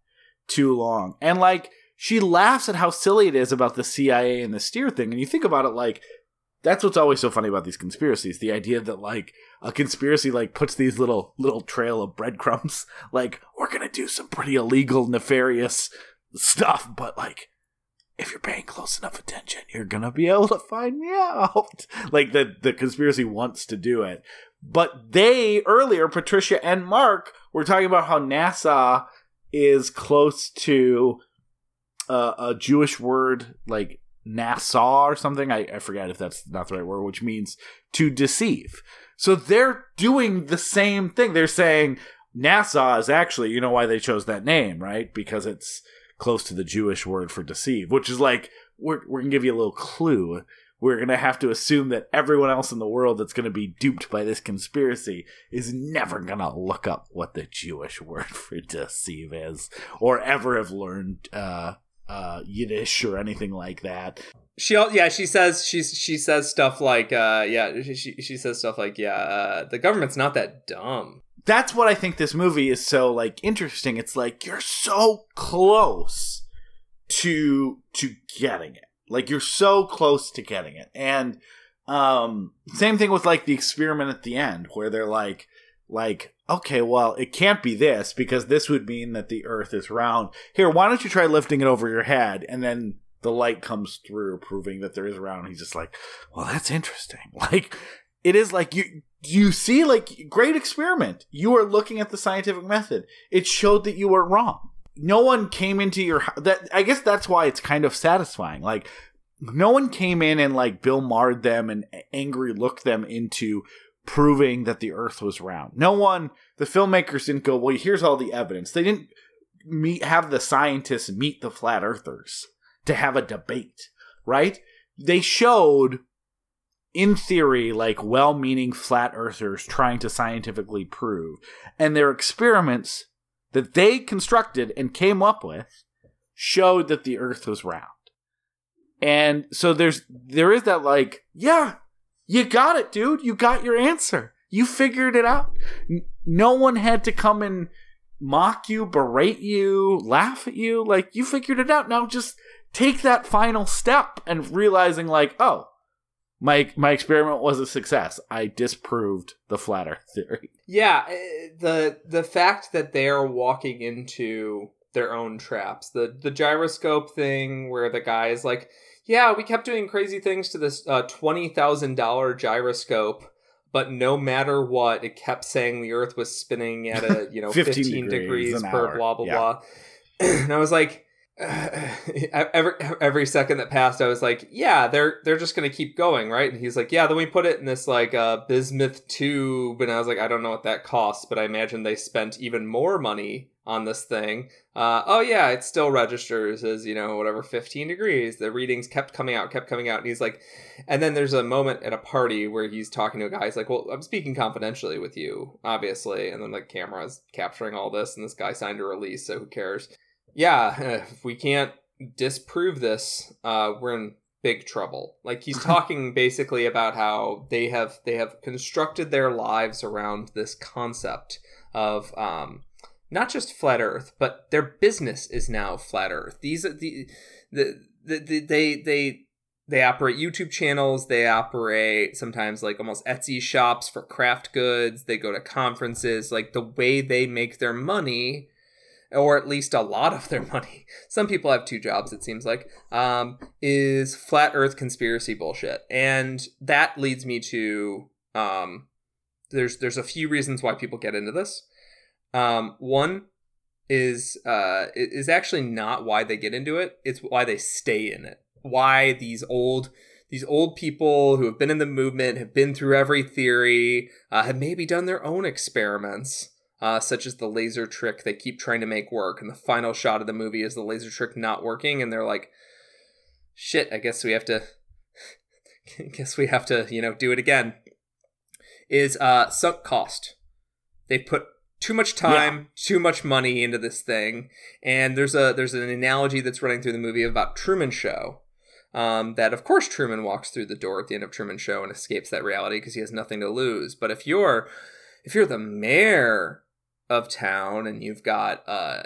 too long. And like she laughs at how silly it is about the CIA and the steer thing, and you think about it like that's what's always so funny about these conspiracies the idea that like a conspiracy like puts these little little trail of breadcrumbs like we're gonna do some pretty illegal nefarious stuff but like if you're paying close enough attention you're gonna be able to find me out like the the conspiracy wants to do it but they earlier patricia and mark were talking about how nasa is close to uh, a jewish word like Nassau or something. I, I forget if that's not the right word, which means to deceive. So they're doing the same thing. They're saying NASA is actually, you know why they chose that name, right? Because it's close to the Jewish word for deceive, which is like, we're, we're to give you a little clue. We're to have to assume that everyone else in the world that's to be duped by this conspiracy is never to look up what the Jewish word for deceive is or ever have learned, uh, uh, Yiddish or anything like that. she yeah she says she's she says stuff like uh yeah she she says stuff like yeah uh, the government's not that dumb That's what I think this movie is so like interesting. It's like you're so close to to getting it. Like you're so close to getting it. And um same thing with like the experiment at the end where they're like like okay, well, it can't be this because this would mean that the earth is round. Here, why don't you try lifting it over your head and then the light comes through proving that there is round. He's just like, "Well, that's interesting." Like it is like you you see like great experiment. You are looking at the scientific method. It showed that you were wrong. No one came into your that I guess that's why it's kind of satisfying. Like no one came in and like Bill marred them and angry looked them into proving that the earth was round. No one the filmmakers didn't go, "Well, here's all the evidence." They didn't meet have the scientists meet the flat earthers to have a debate, right? They showed in theory, like well meaning flat earthers trying to scientifically prove. And their experiments that they constructed and came up with showed that the earth was round. And so there's there is that like, yeah, you got it, dude. You got your answer. You figured it out. No one had to come and mock you, berate you, laugh at you. Like you figured it out. Now just take that final step and realizing like, oh, my my experiment was a success. I disproved the flat earth theory. yeah eh, the the fact that they're walking into their own traps the the gyroscope thing where the guy is like yeah we kept doing crazy things to this uh, $20000 gyroscope but no matter what it kept saying the earth was spinning at a you know 15 15, degrees degrees, per hour. blah blah Yeah. blah and i was like every every second that passed i was like yeah they're they're just gonna keep going right and he's like yeah then we put it in this like uh bismuth tube and i was like i don't know what that costs but i imagine they spent even more money on this thing. Uh, oh yeah, it still registers as you know whatever 15 degrees. The readings kept coming out, kept coming out, and he's like, and then there's a moment at a party where he's talking to a guy. He's like, well, I'm speaking confidentially with you, obviously, and then the camera's capturing all this, and this guy signed a release, so who cares? Yeah, if we can't disprove this, uh, we're in big trouble. Like he's talking basically about how they have they have constructed their lives around this concept of um, not just flat Earth, but their business is now flat Earth. These are the the, the, the they they they operate YouTube channels. They operate sometimes like almost Etsy shops for craft goods. They go to conferences. Like the way they make their money, or at least a lot of their money. Some people have two jobs. It seems like um, is flat Earth conspiracy bullshit, and that leads me to um, there's there's a few reasons why people get into this. Um, one is uh, is actually not why they get into it. It's why they stay in it. Why these old these old people who have been in the movement have been through every theory, uh, have maybe done their own experiments, uh, such as the laser trick they keep trying to make work, and the final shot of the movie is the laser trick not working, and they're like, "Shit, I guess we have to." I guess we have to, you know, do it again. Is uh sunk cost. They put too much time, too much money into this thing, and there's a there's an analogy that's running through the movie about Truman Show. Um, that of course Truman walks through the door at the end of Truman Show and escapes that reality because he has nothing to lose. But if you're if you're the mayor of town and you've got uh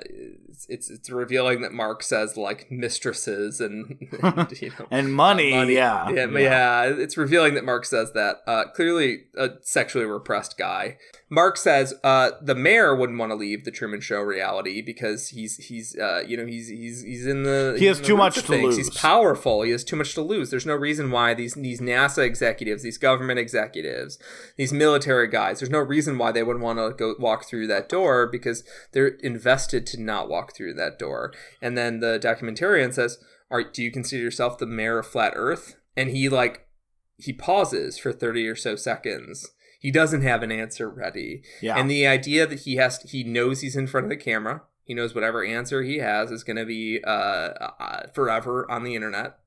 it's it's, it's revealing that Mark says like mistresses and, and, you know and money, money. yeah, yeah, yeah. It's revealing that Mark says that. Uh, clearly, a sexually repressed guy. Mark says uh, the mayor wouldn't want to leave the Truman Show reality because he's he's uh, you know he's he's he's in the He has the too much to things. He's powerful. He has too much to lose. There's no reason why these these NASA executives, these government executives, these military guys. There's no reason why they would want to go walk through that door because they're invested to not walk through that door. And then the documentarian says, "Are do you consider yourself the mayor of flat Earth?" And he like he pauses for 30 or so seconds. He doesn't have an answer ready. yeah. And the idea that he has he knows he's in front of the camera. He knows whatever answer he has is going to be uh, uh, forever on the internet.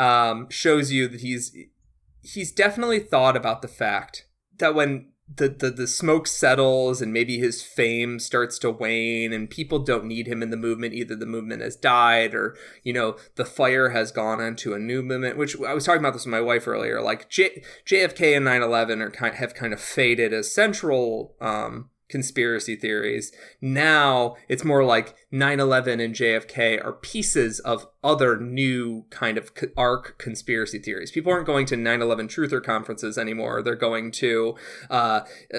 Um, shows you that he's he's definitely thought about the fact that when the, the the smoke settles and maybe his fame starts to wane and people don't need him in the movement either the movement has died or you know the fire has gone into a new movement which i was talking about this with my wife earlier like J- jfk and 9-11 are kind have kind of faded as central um conspiracy theories. Now it's more like 9-11 and jfk are pieces of other new kind of arc conspiracy theories. People aren't going to 9-11 truther conferences anymore. They're going to uh, uh,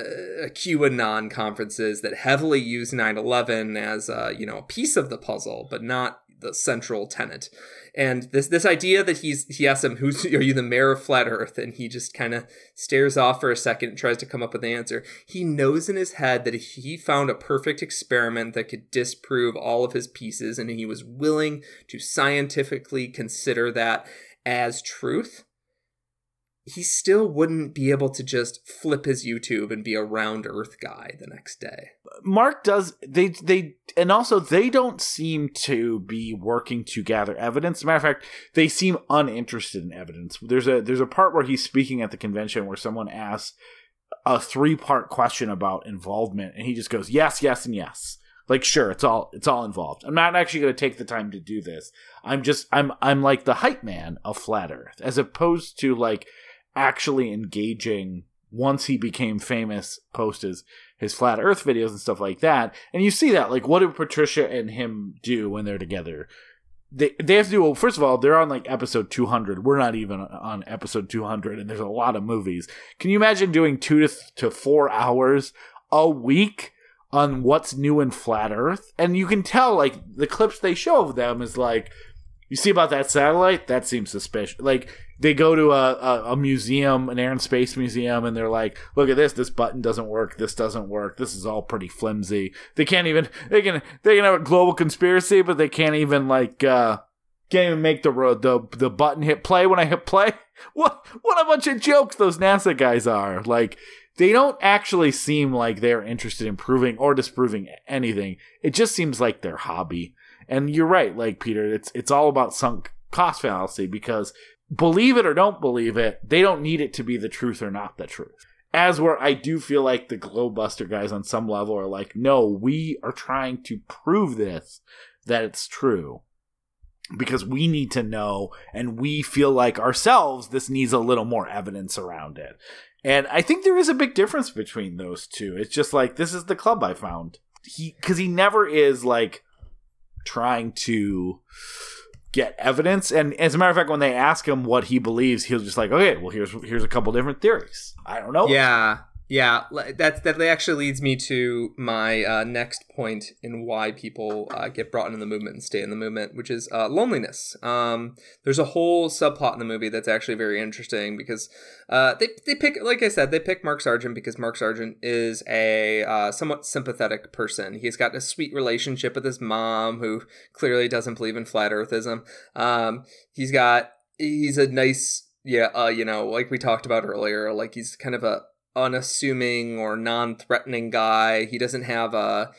QAnon conferences that heavily use 9/11 as uh, you know a piece of the puzzle, but not the central tenet. And this this idea that he's he asks him, "Who's are you, the mayor of Flat Earth?" and he just kind of stares off for a second and tries to come up with an answer. He knows in his head that he found a perfect experiment that could disprove all of his pieces, and he was willing to scientifically consider that as truth he still wouldn't be able to just flip his YouTube and be a round earth guy the next day. Mark does they they and also they don't seem to be working to gather evidence. As a matter of fact, they seem uninterested in evidence. There's a there's a part where he's speaking at the convention where someone asks a three part question about involvement, and he just goes yes, yes, and yes. Like sure, it's all it's all involved. I'm not actually going to take the time to do this. I'm just I'm I'm like the hype man of flat Earth, as opposed to like actually engaging once he became famous post his his flat earth videos and stuff like that. And you see that like what do patricia and him do when they're together? They they have to do well first of all they're on like episode 200 we're not even on episode 200 and there's a lot of movies. Can you imagine doing two to, th- to four hours a week on what's new in flat earth? And you can tell like the clips they show of them is like you see about that satellite? That seems suspicious. Like they go to a, a, a museum an air and space museum and they're like look at this this button doesn't work this doesn't work this is all pretty flimsy they can't even they can they can have a global conspiracy but they can't even like uh can't even make the the the button hit play when i hit play what what a bunch of jokes those nasa guys are like they don't actually seem like they're interested in proving or disproving anything. It just seems like their hobby. And you're right, like Peter, it's it's all about sunk cost fallacy because believe it or don't believe it, they don't need it to be the truth or not the truth. As where I do feel like the Globebuster guys on some level are like, no, we are trying to prove this that it's true because we need to know and we feel like ourselves this needs a little more evidence around it. And I think there is a big difference between those two. It's just like this is the club I found. He cuz he never is like trying to get evidence. And as a matter of fact when they ask him what he believes he'll just like okay well here's here's a couple different theories. I don't know. Yeah, yeah. That that actually leads me to my uh, next point in why people uh, get brought into the movement and stay in the movement, which is uh, loneliness. Um, there's a whole subplot in the movie that's actually very interesting because uh, they they pick, like I said, they pick Mark Sargent because Mark Sargent is a uh, somewhat sympathetic person. He's got a sweet relationship with his mom, who clearly doesn't believe in flat earthism. Um, he's got he's a nice yeah uh, you know like we talked about earlier like he's kind of a unassuming or non-threatening guy he doesn't have a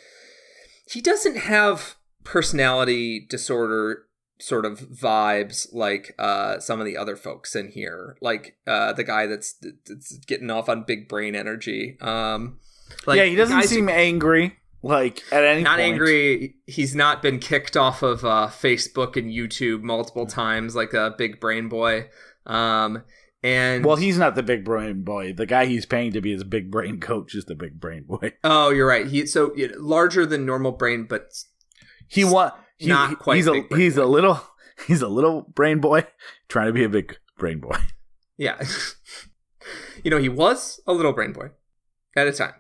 he doesn't have personality disorder sort of vibes like uh some of the other folks in here like uh the guy that's that's getting off on big brain energy um like yeah he doesn't who- seem angry like at any not point. angry. He's not been kicked off of uh, Facebook and YouTube multiple times like a big brain boy. Um, and well he's not the big brain boy the guy he's paying to be his big brain coach is the big brain boy oh, you're right. He so yeah, larger than normal brain, but he want he, Not quite he's a big he's boy. a little he's a little brain boy trying to be a big brain boy yeah, you know he was a little brain boy at a time,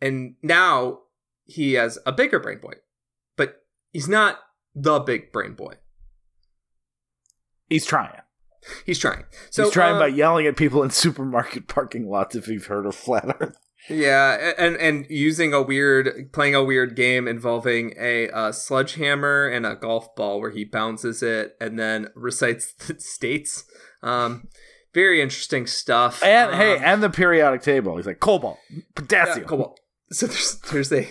and now he has a bigger brain boy, but he's not the big brain boy. he's trying He's trying. So he's trying by yelling at people in supermarket parking lots if you've heard of flat earth Yeah, and and using a weird, playing a weird game involving a uh, sledgehammer and a golf ball, where he bounces it and then recites the states. Um, very interesting stuff. and Um, hey and the periodic table he's like cobalt yeah, potassium cool. So there's there's a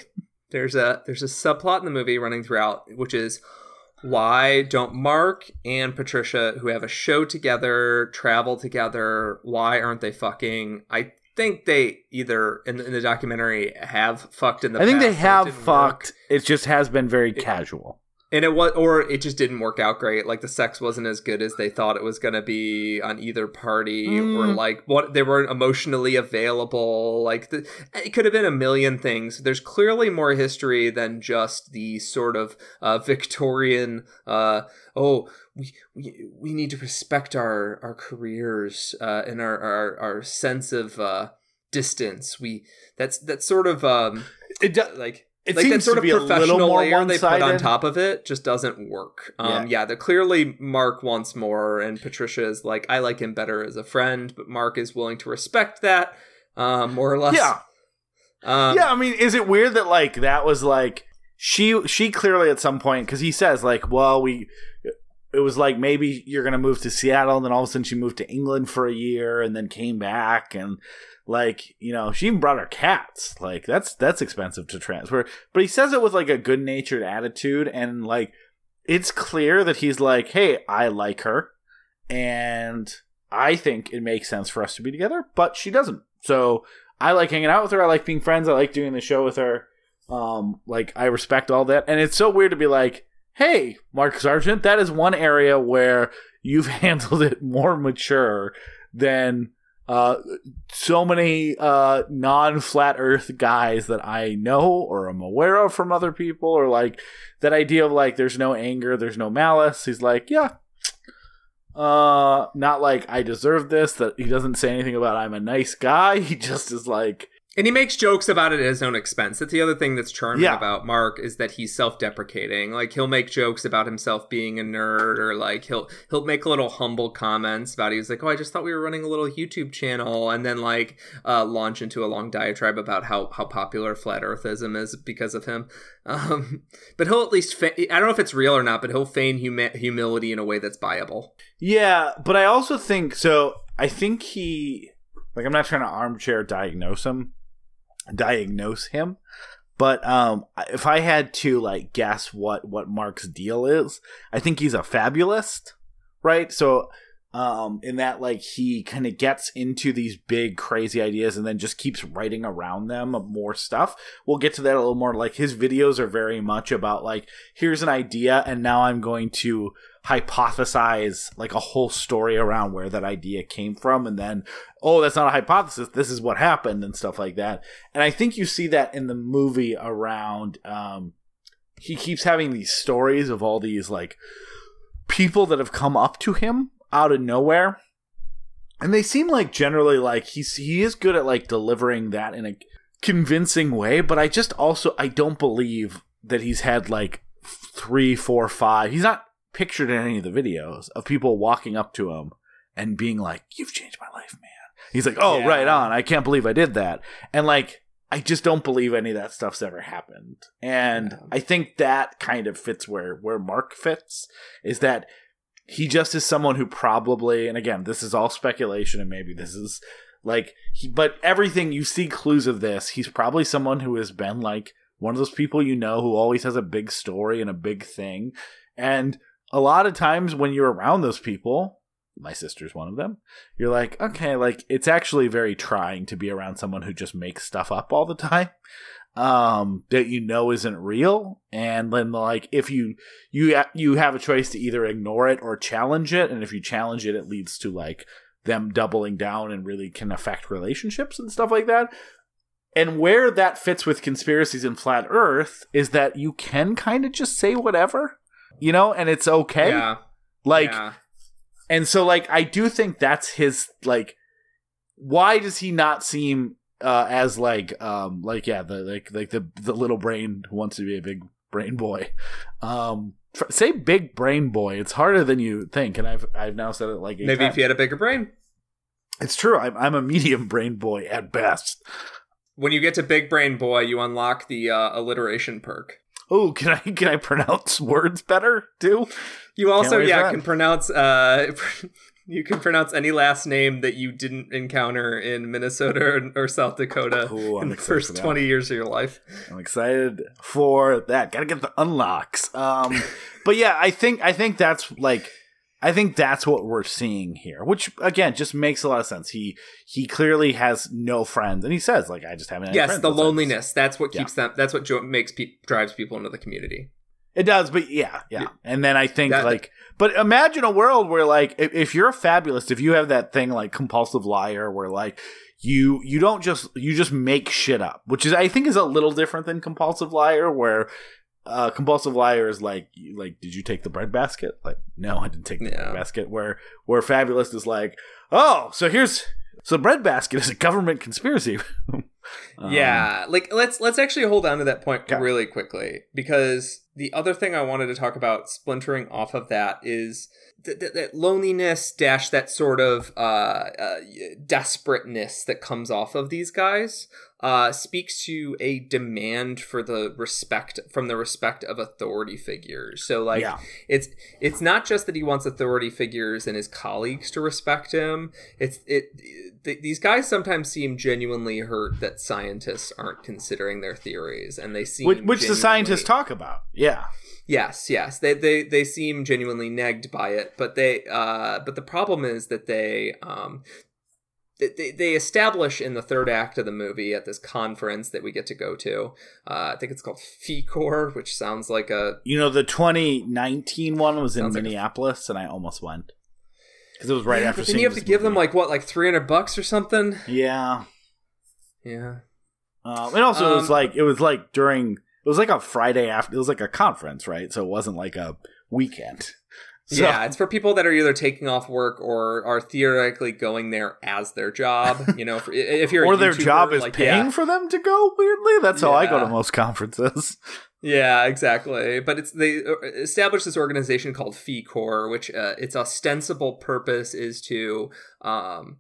there's a there's a subplot in the movie running throughout, which is why don't Mark and Patricia, who have a show together, travel together? Why aren't they fucking? I think they either in the, in the documentary have fucked in the. I think they it have didn't work. fucked. It just has been very casual. And it was, or it just didn't work out great. Like the sex wasn't as good as they thought it was gonna be on either party, or Mm. like what they weren't emotionally available. Like the, it could have been a million things. There's clearly more history than just the sort of uh, Victorian. Uh, oh, we, we we need to respect our our careers uh, and our our our sense of uh, distance. We that's that's sort of um It do, like it like that seems sort to of be a little professional more layer they put on top of it just doesn't work. Um, Yeah. yeah. they're clearly Mark wants more, and Patricia is like, I like him better as a friend, but Mark is willing to respect that, um, more or less. Yeah, um, yeah. I mean, is it weird that like that was like she she clearly at some point because he says like, well, we it was like maybe you're gonna move to Seattle, and then all of a sudden she moved to England for a year, and then came back, and like you know she even brought her cats. Like that's that's expensive to transfer, but he says it with like a good natured attitude, and like it's clear that he's like, hey, I like her, and I think it makes sense for us to be together, but she doesn't. So I like hanging out with her. I like being friends. I like doing the show with her. Um, like I respect all that, and it's so weird to be like, "Hey, Mark Sargent, that is one area where you've handled it more mature than uh, so many uh, non-flat Earth guys that I know or am aware of from other people, or like that idea of like there's no anger, there's no malice. He's like, yeah." Uh, not like I deserve this. That he doesn't say anything about I'm a nice guy. He just is like, and he makes jokes about it at his own expense. That's the other thing that's charming Yeah. about Mark is that he's self-deprecating. Like he'll make jokes about himself being a nerd, or like he'll he'll make little humble comments about. He's like, "Oh, I just thought we were running a little YouTube channel," and then like uh, launch into a long diatribe about how how popular flat Earthism is because of him. Um, but he'll at least fe- I don't know if it's real or not, but he'll feign humility in a way that's buyable. Yeah, but I also think so. I think he Like I'm not trying to armchair diagnose him, diagnose him, but um, if I had to like guess what what Mark's deal is, I think he's a fabulist, right? So um in that like he kind of gets into these big crazy ideas and then just keeps writing around them more stuff. We'll get to that a little more. Like his videos are very much about like here's an idea and now i'm going to hypothesize like a whole story around where that idea came from and then oh that's not a hypothesis this is what happened and stuff like that. And i think you see that in the movie around um he keeps having these stories of all these like people that have come up to him out of nowhere. And they seem like generally like he's he is good at like delivering that in a convincing way but i just also i don't believe that he's had like three four five he's not pictured in any of the videos of people walking up to him and being like you've changed my life man. He's like oh Yeah. right on. I can't believe i did that. And like i just don't believe any of that stuff's ever happened. And Yeah. i think that kind of fits where where mark fits is that he just is someone who probably and again this is all speculation and maybe this is like he, but everything you see clues of this he's probably someone who has been like one of those people you know who always has a big story and a big thing. And a lot of times when you're around those people my sister's one of them you're like okay like it's actually very trying to be around someone who just makes stuff up all the time um that you know isn't real. And then like if you you you have a choice to either ignore it or challenge it and if you challenge it it leads to like them doubling down and really can affect relationships and stuff like that. And where that fits with conspiracies and flat earth is that you can kind of just say whatever you know and it's okay Yeah. like yeah. and so like I do think that's his like why does he not seem uh as like um like yeah the like like the the little brain who wants to be a big brain boy um tr- say big brain boy it's harder than you think and I've I've now said it like eight Maybe times. if you had a bigger brain. it's true I'm I'm a medium brain boy at best When you get to big brain boy, you unlock the uh, alliteration perk. Oh can I can I pronounce words better too You also, yeah, that. can pronounce. Uh, you can pronounce any last name that you didn't encounter in Minnesota or, or South Dakota Ooh, in the first twenty years of your life. I'm excited for that. Gotta get the unlocks. Um, but yeah, I think I think that's like I think that's what we're seeing here, which again just makes a lot of sense. He he clearly has no friends, and he says like I just haven't. Yes, the outside this." loneliness. That's what Yeah. keeps them. That's what jo- makes pe- drives people into the community. It does, but yeah, yeah. Yeah. And then I think That- like, but imagine a world where like if, if you're a fabulist, if you have that thing like compulsive liar, where like you you don't just you just make shit up, which is I think is a little different than compulsive liar, where uh compulsive liar is like like did you take the bread basket? Like no, I didn't take the Yeah. bread basket. Where where fabulist is like oh so here's so the bread basket is a government conspiracy. Um, yeah, like let's let's actually hold on to that point Okay. really quickly because the other thing I wanted to talk about, splintering off of that, is th- th- that loneliness dash that sort of uh, uh, desperateness that comes off of these guys uh, speaks to a demand for the respect from the respect of authority figures. So like yeah. it's it's not just that he wants authority figures and his colleagues to respect him. It's it th- these guys sometimes seem genuinely hurt that scientists aren't considering their theories, and they seem Which, which the scientists talk about. Yeah. Yes, yes, they they they seem genuinely negged by it, but they uh but the problem is that they um. They- They, establish in the third act of the movie at this conference that we get to go to. Uh, I think it's called FECOR, which sounds like a You know, the 2019 one was in Sounds like a- Minneapolis, and I almost went because it was right Yeah, after. then you have to give them like what, like three hundred bucks or something. yeah, Yeah, um, and also it was Um, like it was like during it was like a Friday after it was like a conference, right? So it wasn't like a weekend. So, yeah. It's for people that are either taking off work or are theoretically going there as their job. You know, for, if you're a or their YouTuber, job is like, paying yeah. for them to go. Weirdly, that's how I go to most conferences. Yeah, exactly. But it's they uh, established this organization called FECOR, which uh, its ostensible purpose is to um,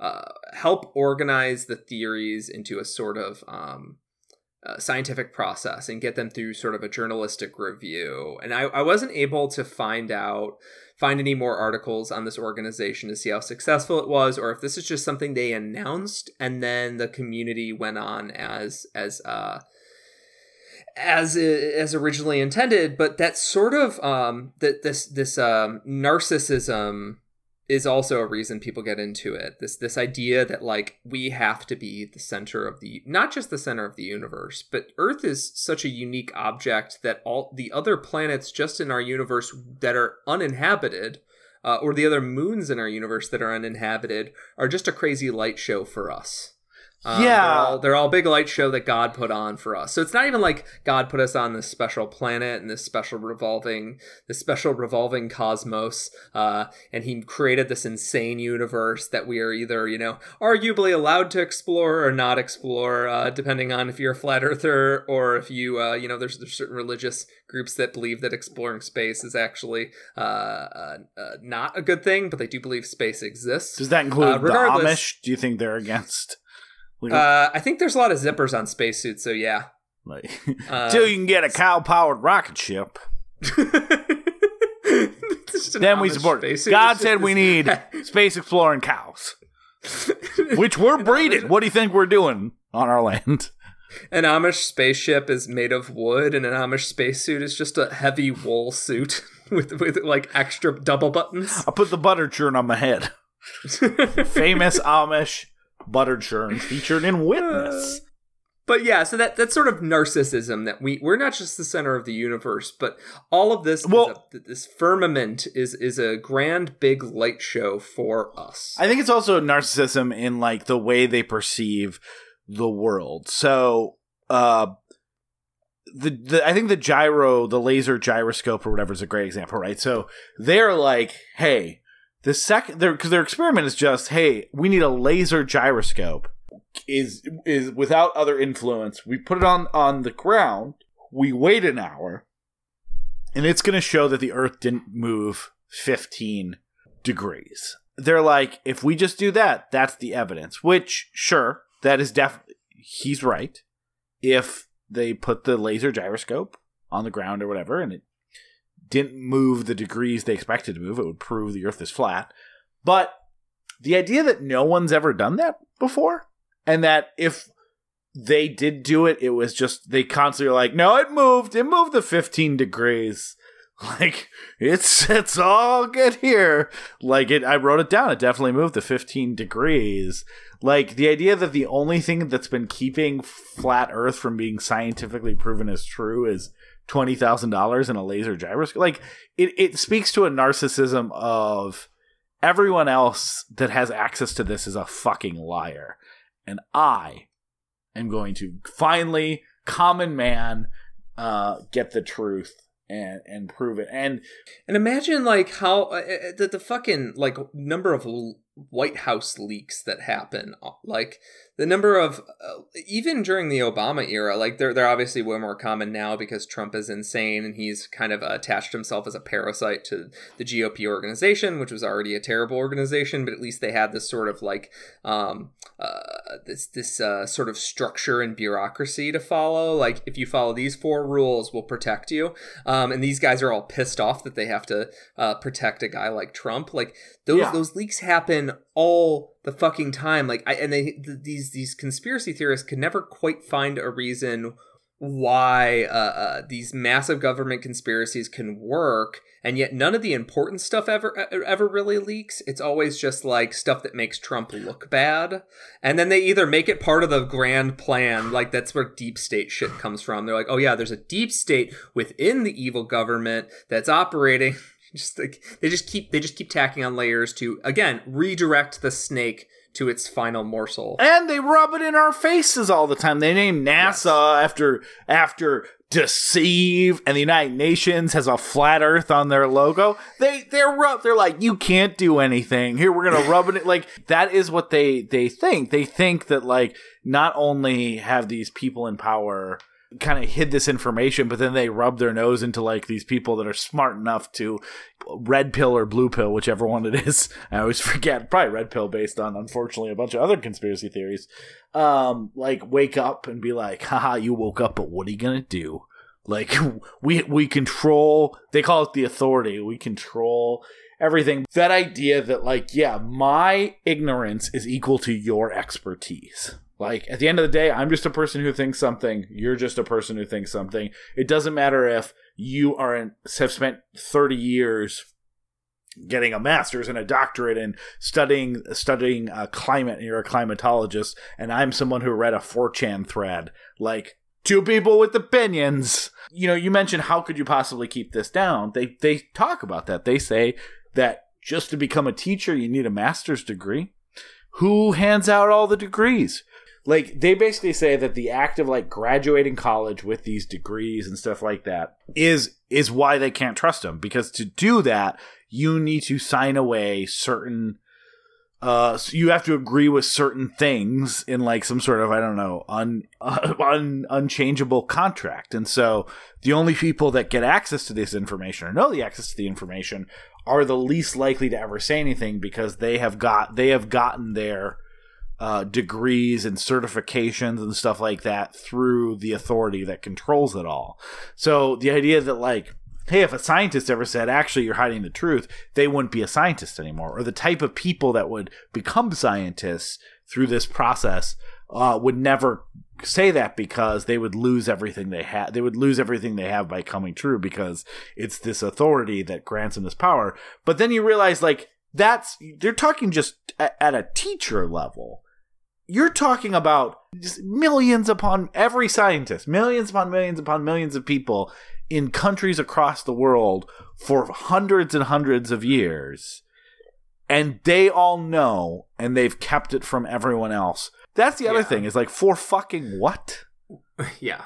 uh, help organize the theories into a sort of um, uh, scientific process and get them through sort of a journalistic review. And I, I wasn't able to find out find any more articles on this organization to see how successful it was or if this is just something they announced and then the community went on as as uh as as originally intended but that sort of um that this this um narcissism is also a reason people get into it. This this idea that like we have to be the center of the not just the center of the universe but earth is such a unique object that all the other planets just in our universe that are uninhabited uh, or the other moons in our universe that are uninhabited are just a crazy light show for us um, Yeah. they're all, they're all big light show that God put on for us. So it's not even like God put us on this special planet and this special revolving, this special revolving cosmos, uh, and He created this insane universe that we are either, you know, arguably allowed to explore or not explore, uh, depending on if you're a flat earther or if you, uh, you know, there's there's certain religious groups that believe that exploring space is actually uh, uh, not a good thing, but they do believe space exists. Does that include Uh, the regardless- Amish? Do you think they're against? Uh, I think there's a lot of zippers on spacesuits, so yeah. like, uh, till you can get a cow-powered rocket ship. Then we support. God said we need space exploring cows, which we're breeding. What do you think we're doing on our land? An Amish spaceship is made of wood, and an Amish spacesuit is just a heavy wool suit with with like extra double buttons. I put the butter churn on my head. Famous Amish butter churn featured in Witness. But yeah, so that that's sort of narcissism that we we're not just the center of the universe, but all of this Well- a, this firmament is is a grand big light show for us. I think it's also narcissism in like the way they perceive the world. So, uh, the, the I think the gyro, the laser gyroscope or whatever is a great example, right? So they're like, hey, the second, because their experiment is just, hey, we need a laser gyroscope is is without other influence. We put it on on the ground. We wait an hour, and it's going to show that the Earth didn't move fifteen degrees. They're like, if we just do that, that's the evidence. Which, sure, that is definitely he's right. If they put the laser gyroscope on the ground or whatever, and it didn't move the degrees they expected to move, it would prove the Earth is flat. But the idea that no one's ever done that before, and that if they did do it, it was just they constantly were like, no, it moved, it moved the 15 degrees. Like it's it's all good here. Like it, I wrote it down. It definitely moved the 15 degrees. Like the idea that the only thing that's been keeping flat Earth from being scientifically proven as true is twenty thousand dollars in a laser gyroscope. Like it, it speaks to a narcissism of everyone else that has access to this is a fucking liar, and I am going to finally, common man, uh, get the truth and and prove it. And And imagine like how uh, uh, the the fucking like number of White House leaks that happen, uh, like the number of uh, even during the Obama era, like they're they're obviously way more common now because Trump is insane and he's kind of attached himself as a parasite to the GOP organization, which was already a terrible organization, but at least they had this sort of like um uh this this uh, sort of structure and bureaucracy to follow. Like if you follow these four rules, we'll protect you. Um, and these guys are all pissed off that they have to uh, protect a guy like Trump. Like those Yeah. those leaks happen all the fucking time. Like I and they th- these these conspiracy theorists can never quite find a reason why uh, uh, these massive government conspiracies can work and yet none of the important stuff ever ever really leaks. It's always just like stuff that makes trump look bad. And then they either make it part of the grand plan like that's where deep state shit comes from. They're like oh yeah there's a deep state within the evil government that's operating just like they just keep they just keep tacking on layers to again redirect the snake to its final morsel and they rub it in our faces all the time. They name NASA after after deceive, and the United Nations has a flat Earth on their logo. They they're rub. They're like, you can't do anything here. We're gonna rub it. Like that is what they they think. They think that like not only have these people in power kind of hid this information, but then they rub their nose into like these people that are smart enough to red pill or blue pill, whichever one it is. I always forget. Probably red pill, based on unfortunately a bunch of other conspiracy theories. Um, like wake up and be like, haha, you woke up, but what are you gonna do? Like we we control. They call it the authority. We control everything. That idea that like, yeah, my ignorance is equal to your expertise. Like at the end of the day, I'm just a person who thinks something. You're just a person who thinks something. It doesn't matter if you are in, have spent 30 years getting a master's and a doctorate and studying studying uh, climate and you're a climatologist and I'm someone who read a 4chan thread. Like two people with opinions. You know you mentioned how could you possibly keep this down? They they talk about that. They say that just to become a teacher you need a master's degree. Who hands out all the degrees like they basically say that the act of like graduating college with these degrees and stuff like that is is why they can't trust them. Because to do that you need to sign away certain uh so you have to agree with certain things in like some sort of i don't know un, un unchangeable contract. And so the only people that get access to this information or know the access to the information are the least likely to ever say anything because they have got they have gotten their uh, degrees and certifications and stuff like that through the authority that controls it all. So the idea that like, hey, if a scientist ever said actually you're hiding the truth, they wouldn't be a scientist anymore, or the type of people that would become scientists through this process uh, would never say that because they would lose everything they had. They would lose everything they have by coming true because it's this authority that grants them this power. But then you realize like that's they're talking just at a teacher level you're talking about just millions upon every scientist, millions upon millions upon millions of people in countries across the world for hundreds and hundreds of years. And they all know, and they've kept it from everyone else. That's the other Yeah. thing is like, for fucking what? yeah.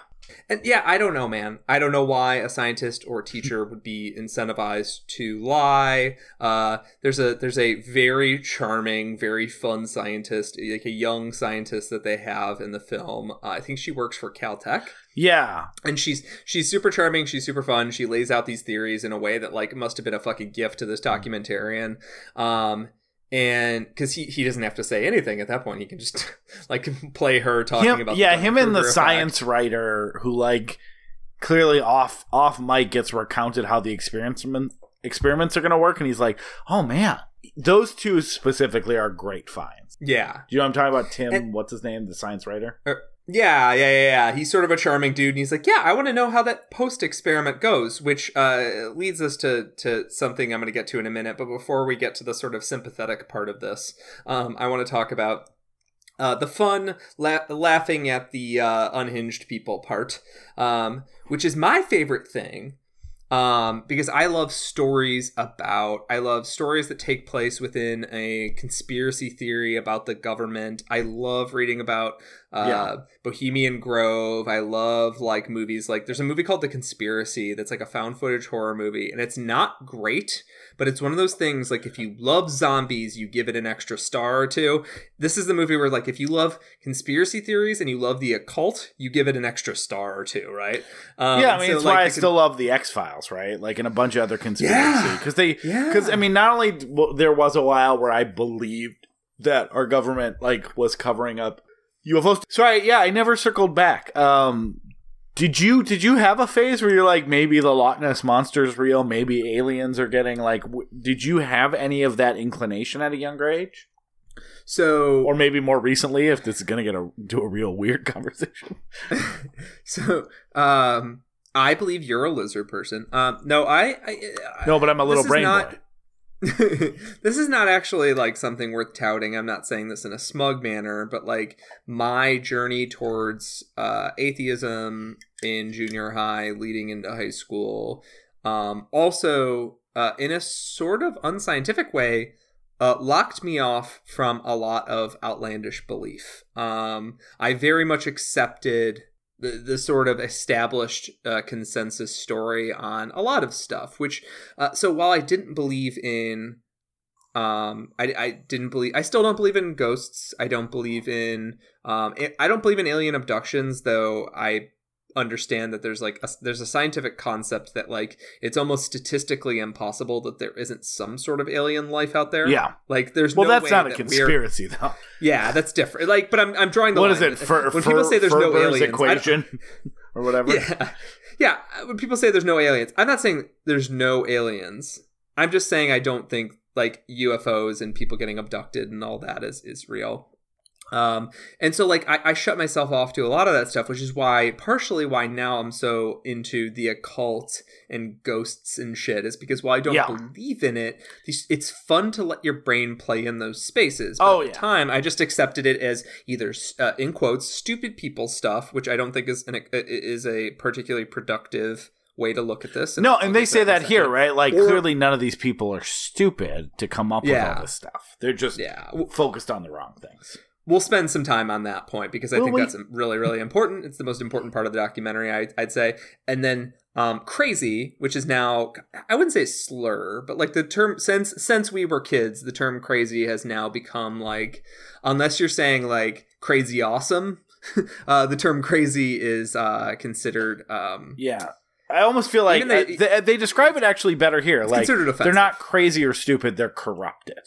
And yeah, I don't know, man. I don't know why a scientist or teacher would be incentivized to lie. Uh, there's a there's a very charming, very fun scientist, like a young scientist that they have in the film. Uh, I think she works for Caltech. Yeah. and she's she's super charming she's super fun she lays out these theories in a way that like must have been a fucking gift to this documentarian um and because he, he doesn't have to say anything at that point he can just like play her talking Him, about yeah, him and the science writer who like clearly off off mic gets recounted how the experiment experiments are going to work and he's like, "Oh man, those two specifically are great finds." yeah Do you know what I'm talking about? Tim, And- what's his name? The science writer? Er, yeah, yeah, yeah, yeah. He's sort of a charming dude, and he's like, "Yeah, I want to know how that post experiment goes," which uh, leads us to to something I'm going to get to in a minute. But before we get to the sort of sympathetic part of this, um, I want to talk about uh, the fun, la- laughing at the uh, unhinged people part, um, which is my favorite thing. Um, because I love stories about, I love stories that take place within a conspiracy theory about the government. I love reading about uh, Yeah. Bohemian Grove. I love like movies like there's a movie called The Conspiracy that's like a found footage horror movie, and it's not great, but it's one of those things like if you love zombies, you give it an extra star or two. This is the movie where like if you love conspiracy theories and you love the occult, you give it an extra star or two, right? Um, yeah, I mean, so, it's like, why I still love the X Files, right? Like, and a bunch of other conspiracy Yeah. because they, Yeah. because I mean, not only well, there was a while where I believed that our government like was covering up UFOs. Sorry, yeah, I never circled back. Um, did you did you have a phase where you're like maybe the Loch Ness monster is real, maybe aliens are getting like? W- did you have any of that inclination at a younger age, so or maybe more recently? If this is gonna get a do a real weird conversation. so um I believe you're a lizard person. Um no, I, I No, but I'm a little brain not- boy. this is not actually like something worth touting. I'm not saying this in a smug manner, but like my journey towards uh, atheism in junior high, leading into high school, um, also uh, in a sort of unscientific way, uh, locked me off from a lot of outlandish belief. Um, I very much accepted the, the sort of established uh, consensus story on a lot of stuff, which uh, so while I didn't believe in, um, I, I didn't believe, I still don't believe in ghosts. I don't believe in, um, I I don't believe in alien abductions, though I understand that there's like a, there's a scientific concept that like it's almost statistically impossible that there isn't some sort of alien life out there. Yeah. Like there's Well, no that's not a that we're- conspiracy, though. Yeah, that's different. Like, but I'm I'm drawing the What line. is it? For, when people say there's no aliens, equation or whatever. yeah, yeah. When people say there's no aliens, I'm not saying there's no aliens. I'm just saying I don't think like UFOs and people getting abducted and all that is is real. Um, and so like I, I shut myself off to a lot of that stuff, which is why partially why now I'm so into the occult and ghosts and shit is because while I don't Yeah. believe in it, it's fun to let your brain play in those spaces. But Oh, at yeah. the time, I just accepted it as either uh, in quotes stupid people stuff, which I don't think is an, is a particularly productive way to look at this. No, and they say to that here, right? Like Or- clearly none of these people are stupid to come up with all this stuff. They're just Yeah, focused on the wrong things. We'll spend some time on that point because I Will think we? that's really, really important. It's the most important part of the documentary, I, I'd say. And then um, crazy, which is now I wouldn't say slur, but like the term since since we were kids, the term crazy has now become like unless you're saying like crazy awesome. Uh, the term crazy is uh, considered um, Yeah. I almost feel like they- uh, they, they describe it actually better here. Like considered they're not crazy or stupid; they're corrupted.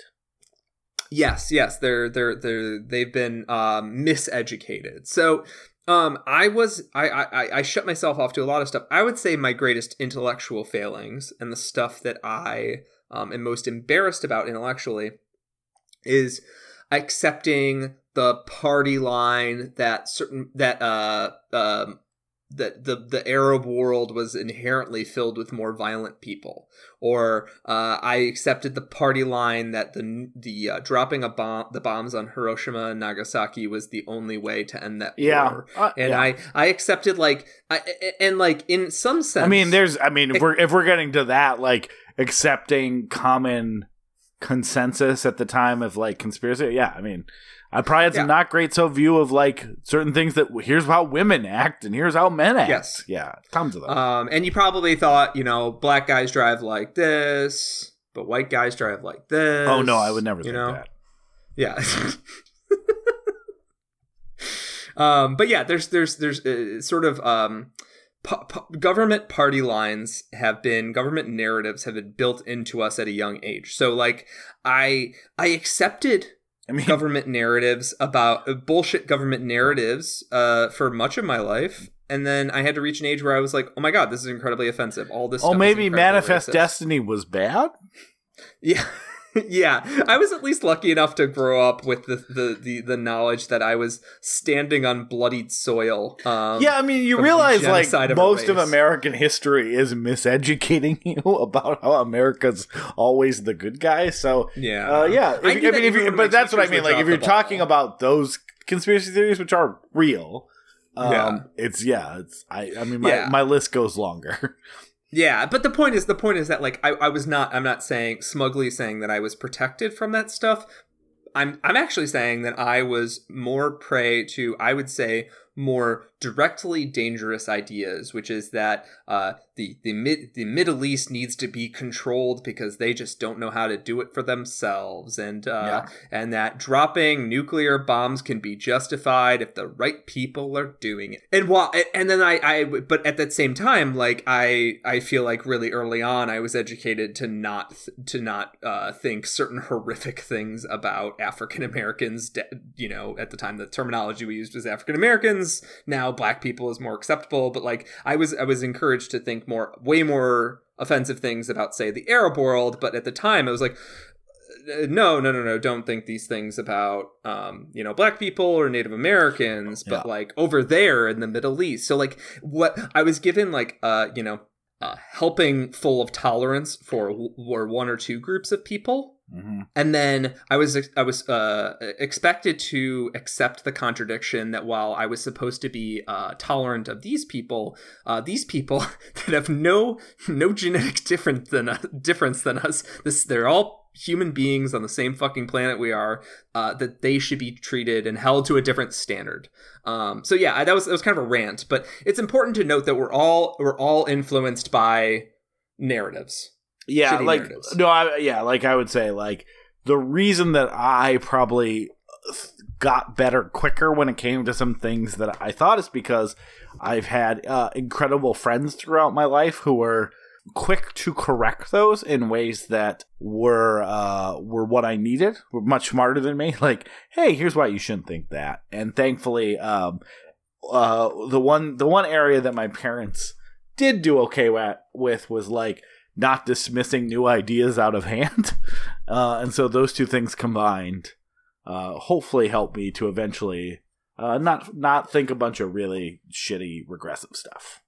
Yes, yes, they're they're they're they've been um, miseducated. So um, I was I, I I shut myself off to a lot of stuff. I would say my greatest intellectual failings and the stuff that I um, am most embarrassed about intellectually is accepting the party line that certain that uh um that the the Arab world was inherently filled with more violent people, or uh, I accepted the party line that the the uh, dropping a bomb the bombs on Hiroshima and Nagasaki was the only way to end that Yeah, war. Uh, And yeah. I I accepted like I and like in some sense I mean, there's. I mean, if we're if we're getting to that, like accepting common consensus at the time of like conspiracy. Yeah, I mean, I probably had some Yeah. not great so view of like certain things that here's how women act and here's how men act. Yes. yeah, tons of them. Um, and you probably thought, you know, black guys drive like this, but white guys drive like this. oh no, I would never you think know? that. Yeah. um, but yeah, there's there's there's uh, sort of um, pu- pu- government party lines have been government narratives have been built into us at a young age. So like I I accepted I mean, government narratives about uh, bullshit government narratives uh, for much of my life. And then I had to reach an age where I was like, "Oh my god, this is incredibly offensive." All this. oh, stuff maybe Manifest racist. Destiny was bad. Yeah. yeah. I was at least lucky enough to grow up with the the the, the knowledge that I was standing on bloodied soil. Um, yeah, I mean, you realize like of most of. American history is miseducating you about how America's always the good guy. So Yeah. Uh, yeah, if, I I, mean, if you, but that's what I mean. Like, if you're talking ball. about those conspiracy theories, which are real, um, Yeah. it's yeah, it's I. I mean, my, Yeah. my list goes longer. Yeah, but the point is, the point is that like I, I was not. I'm not saying smugly saying that I was protected from that stuff. I'm I'm actually saying that I was more prey to. I would say more directly dangerous ideas, which is that uh, the the mid the Middle East needs to be controlled because they just don't know how to do it for themselves, and uh, Yeah. and that dropping nuclear bombs can be justified if the right people are doing it. And while and then I I but at that same time, like I I feel like really early on I was educated to not to not uh, think certain horrific things about African Americans. You know, at the time the terminology we used was African Americans. Now black people is more acceptable, but like I was I was encouraged to think more way more offensive things about say the Arab world, but at the time I was like uh, no no no no don't think these things about um you know black people or native americans but Yeah. like over there in the middle east so like what i was given like uh you know uh, helping full of tolerance for or one or two groups of people Mhm. and then I was I was uh, expected to accept the contradiction that while I was supposed to be uh, tolerant of these people, uh, these people that have no no genetic different than difference than us, this they're all human beings on the same fucking planet we are. Uh, that they should be treated and held to a different standard. Um, so yeah, that was that was kind of a rant, but it's important to note that we're all we're all influenced by narratives. Yeah, Shitty like narratives. no, I, yeah, like I would say, like the reason that I probably got better quicker when it came to some things that I thought is because I've had uh, incredible friends throughout my life who were quick to correct those in ways that were uh, were what I needed. Were much smarter than me. Like, hey, here's why you shouldn't think that. And thankfully, um, uh, the one the one area that my parents did do okay with was like not dismissing new ideas out of hand. Uh, and so those two things combined uh, hopefully help me to eventually uh, not not think a bunch of really shitty regressive stuff.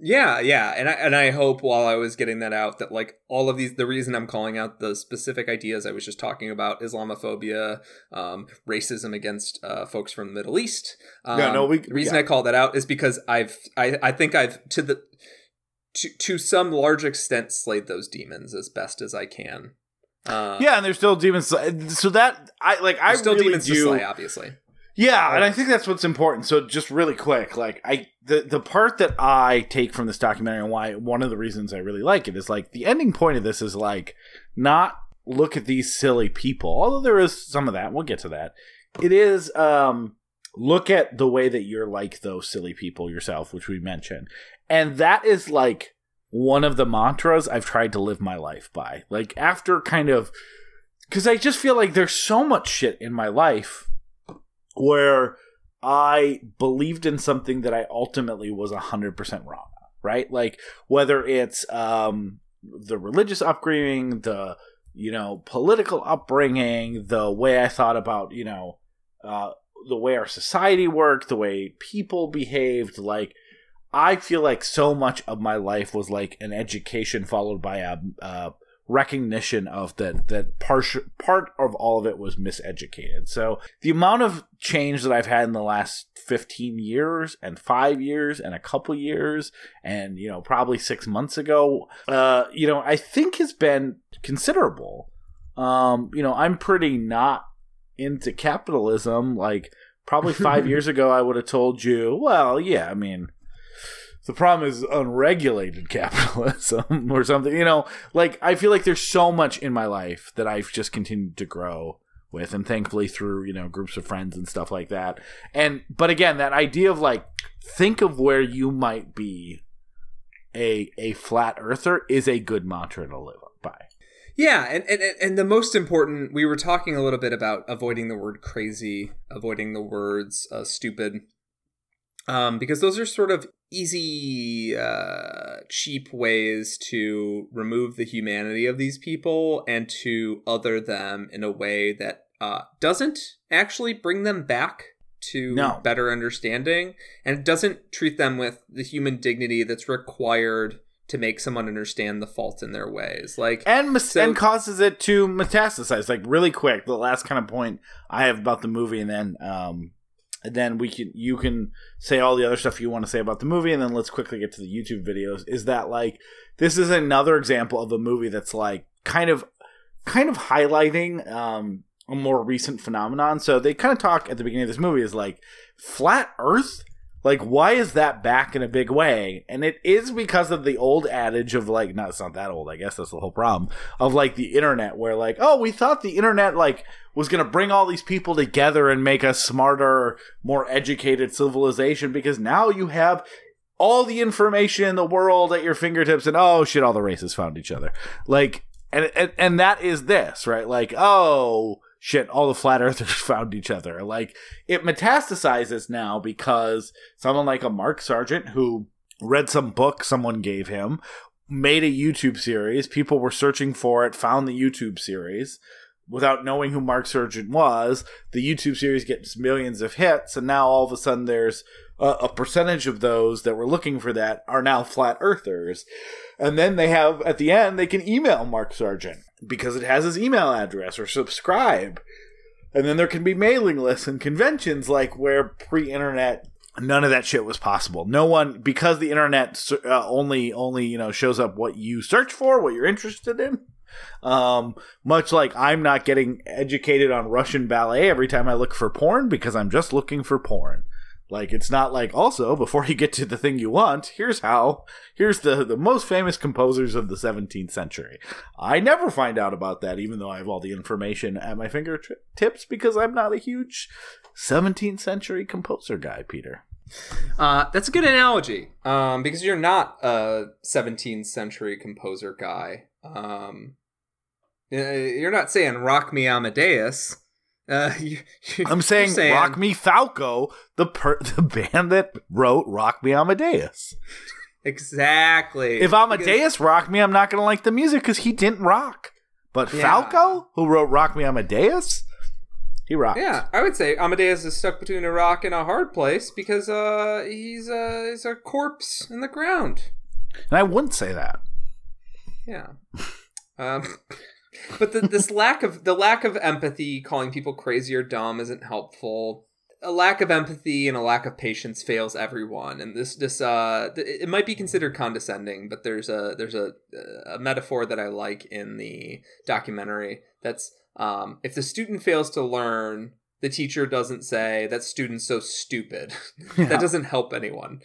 Yeah, yeah, and I and I hope while I was getting that out that like all of these, the reason I'm calling out the specific ideas I was just talking about, Islamophobia, um, racism against uh, folks from the Middle East. Um, Yeah, no, we- the reason yeah. I call that out is because I've I I think I've to the to to some large extent slayed those demons as best as I can. Uh, yeah, and there's still demons. So that I like. I still really demons do. to slay, obviously. Yeah, and I think that's what's important. So just really quick, like I the the part that I take from this documentary and why one of the reasons I really like it is like the ending point of this is like not look at these silly people. Although there is some of that, we'll get to that. It is um look at the way that you're like those silly people yourself, which we mentioned. And that is like one of the mantras I've tried to live my life by. Like after kind of cuz I just feel like there's so much shit in my life where I believed in something that I ultimately was 100% wrong right? Like whether it's um the religious upbringing, the you know, political upbringing, the way I thought about, you know, uh the way our society worked, the way people behaved, like I feel like so much of my life was like an education followed by a, a recognition of that that part part of all of it was miseducated. So the amount of change that I've had in the last 15 years and 5 years and a couple years and you know probably 6 months ago uh you know I think has been considerable. Um you know I'm pretty not into capitalism like probably 5 years ago I would have told you well yeah I mean the problem is unregulated capitalism or something you know? Like i feel like there's so much in my life that i've just continued to grow with and thankfully through you know groups of friends and stuff like that. And but again that idea of like think of where you might be a a flat earther is a good mantra to live by. Yeah, and, and and the most important, we were talking a little bit about avoiding the word crazy, avoiding the words uh, stupid, um, because those are sort of easy, uh, cheap ways to remove the humanity of these people and to other them in a way that uh, doesn't actually bring them back to No. better understanding, and it doesn't treat them with the human dignity that's required to make someone understand the fault in their ways. Like and mis- So- and causes it to metastasize like really quick the last kind of point i have about the movie and then um then we can you can say all the other stuff you want to say about the movie and then let's quickly get to the youtube videos. Is that like this is another example of a movie that's like kind of kind of highlighting um a more recent phenomenon. So they kind of talk at the beginning of this movie is like flat earth like why is that back in a big way? And it is because of the old adage of like no it's not that old i guess that's the whole problem of like the internet where like oh we thought the internet like was going to bring all these people together and make a smarter more educated civilization because now you have all the information in the world at your fingertips and oh shit all the races found each other. Like and and, and that is this right? Like oh shit all the flat earthers found each other. Like it metastasizes now because someone like a mark sargent who read some book someone gave him made a youtube series. People were searching for it found the youtube series. Without knowing who mark sargent was the youtube series gets millions of hits and now all of a sudden there's a, a percentage of those that were looking for that are now flat earthers. And then they have at the end they can email mark sargent because it has his email address or subscribe. And then there can be mailing lists and conventions like where pre-internet none of that shit was possible. No one because the internet uh, only only you know shows up what you search for what you're interested in. Um much like i'm not getting educated on russian ballet every time i look for porn because i'm just looking for porn Like it's not like also before you get to the thing you want, here's how here's the the most famous composers of the 17th century. I never find out about that even though I have all the information at my fingertips because I'm not a huge 17th century composer guy, Peter. Uh, that's a good analogy um, because you're not a 17th century composer guy. Um, uh, you're not saying "Rock Me Amadeus." Uh, you, I'm you're saying, Rock Me Falco, the per- the band that wrote Rock Me Amadeus. exactly. If Amadeus rocked me, I'm not going to like the music because he didn't rock. But Yeah. Falco, who wrote Rock Me Amadeus, he rocked. Yeah, I would say Amadeus is stuck between a rock and a hard place because uh, he's a he's a corpse in the ground. And I wouldn't say that. Yeah. Um, but the, this lack of the lack of empathy, calling people crazy or dumb, isn't helpful. A lack of empathy and a lack of patience fails everyone. And this this uh, th- it might be considered condescending, but there's a there's a a metaphor that I like in the documentary. That's um, if the student fails to learn. The teacher doesn't say that student's so stupid. Yeah. that doesn't help anyone.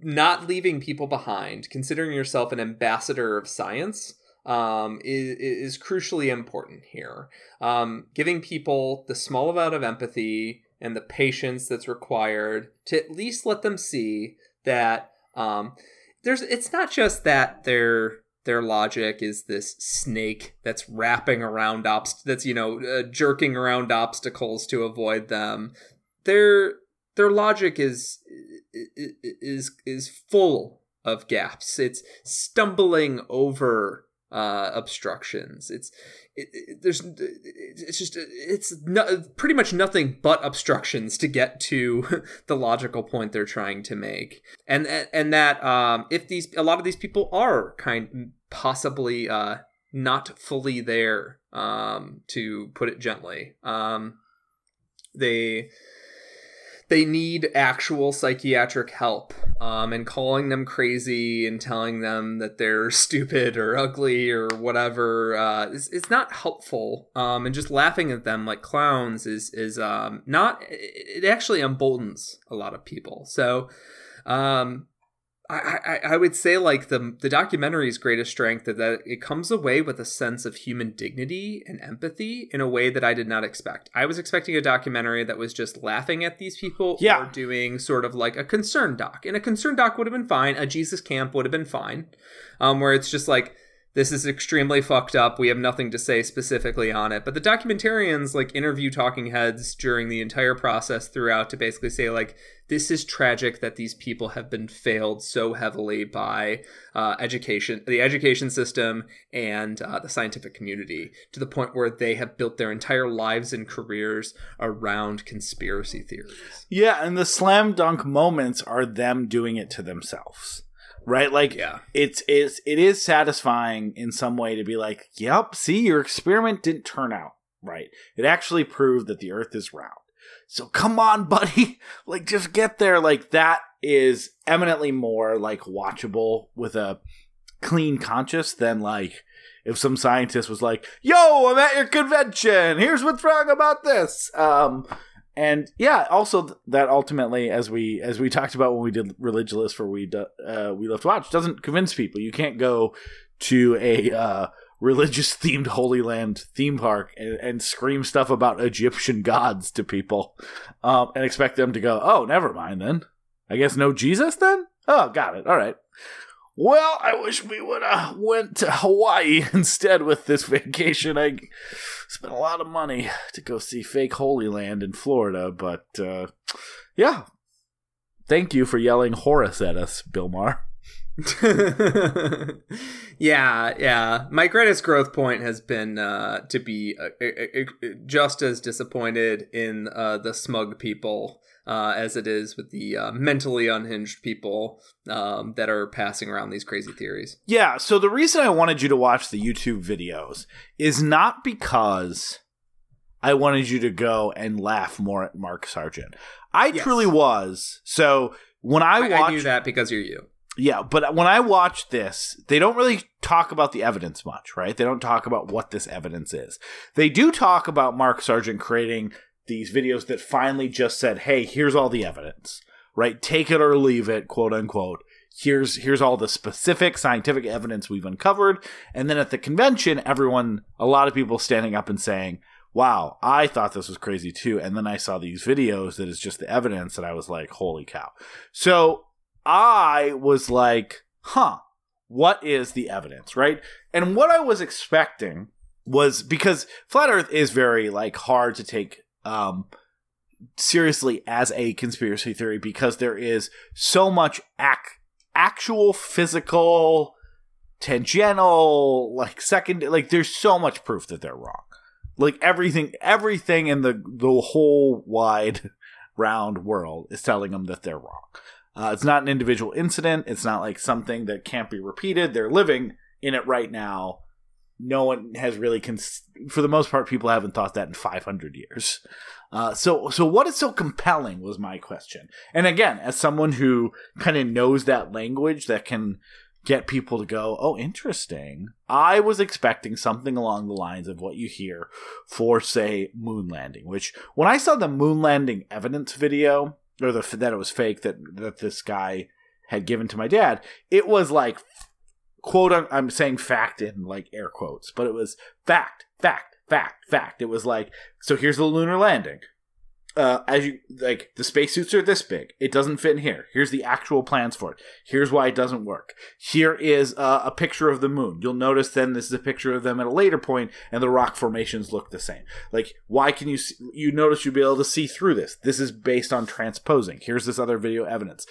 Not leaving people behind, considering yourself an ambassador of science, um, is, is crucially important here. Um, giving people the small amount of empathy and the patience that's required to at least let them see that um, there's. It's not just that their their logic is this snake that's wrapping around obst that's you know uh, jerking around obstacles to avoid them. Their their logic is is is full of gaps. It's stumbling over uh, obstructions. It's it, it- there's it's just it's no, pretty much nothing but obstructions to get to the logical point they're trying to make. And and that um, if these a lot of these people are kind possibly uh, not fully there um, to put it gently. Um, they they need actual psychiatric help um, and calling them crazy and telling them that they're stupid or ugly or whatever uh, is, is not helpful. Um, and just laughing at them like clowns is is um, not it actually emboldens a lot of people. So um, I, I, I would say like the the documentary's greatest strength is that it comes away with a sense of human dignity and empathy in a way that I did not expect. I was expecting a documentary that was just laughing at these people Yeah. or doing sort of like a concern doc. And a concern doc would have been fine. A Jesus camp would have been fine. Um, where it's just like this is extremely fucked up. We have nothing to say specifically on it. But the documentarians like interview talking heads during the entire process throughout to basically say like this is tragic that these people have been failed so heavily by uh, education, the education system, and uh, the scientific community to the point where they have built their entire lives and careers around conspiracy theories. Yeah, and the slam dunk moments are them doing it to themselves. Right? Like Yeah. it's it's it is satisfying in some way to be like, "Yep, see your experiment didn't turn out right. It actually proved that the earth is round." So come on, buddy. Like just get there like that is eminently more like watchable with a clean conscience than like if some scientist was like, "Yo, I'm at your convention. Here's what's wrong about this." Um and yeah, also th- that ultimately, as we as we talked about when we did Religulous for we Do- uh, we to watch, doesn't convince people. You can't go to a uh, religious themed Holy Land theme park and, and scream stuff about Egyptian gods to people um, and expect them to go, "Oh, never mind then. I guess no Jesus then." Oh, got it. All right. Well, I wish we would have went to Hawaii instead with this vacation. I spent a lot of money to go see fake Holy Land in Florida, but uh, yeah. Thank you for yelling Horus at us, Bill Maher. yeah, yeah. My greatest growth point has been uh, to be uh, just as disappointed in uh, the smug people uh, as it is with the uh, mentally unhinged people um, that are passing around these crazy theories. Yeah, so the reason I wanted you to watch the YouTube videos is not because I wanted you to go and laugh more at Mark Sargent. I Yes. truly was. So when I, I, watched I knew that because you're you. Yeah, but when I watch this, they don't really talk about the evidence much, right? They don't talk about what this evidence is. They do talk about Mark Sargent creating these videos that finally just said, "Hey, here's all the evidence." Right? Take it or leave it, quote unquote. Here's here's all the specific scientific evidence we've uncovered. And then at the convention, everyone a lot of people standing up and saying, Wow, I thought this was crazy too. And then I saw these videos that is just the evidence and I was like, holy cow. So I was like, huh, what is the evidence, right? And what I was expecting was because flat earth is very like hard to take um seriously as a conspiracy theory because there is so much ac- actual physical tangential like second like there's so much proof that they're wrong. Like everything everything in the the whole wide round world is telling them that they're wrong. Uh, it's not an individual incident. It's not like something that can't be repeated. They're living in it right now no one has really cons- for the most part people haven't thought that in 500 years. Uh, so so what is so compelling was my question. And again as someone who kind of knows that language that can get people to go oh interesting. I was expecting something along the lines of what you hear for say moon landing which when i saw the moon landing evidence video or the that it was fake that that this guy had given to my dad it was like quote un- I'm saying fact in like air quotes, but it was fact, fact, fact, fact. It was like so here's the lunar landing. Uh, as you like the spacesuits are this big. It doesn't fit in here. Here's the actual plans for it. Here's why it doesn't work. Here is uh, a picture of the moon. You'll notice then this is a picture of them at a later point, and the rock formations look the same. Like why can you see, you notice you'll be able to see through this? This is based on transposing. Here's this other video evidence.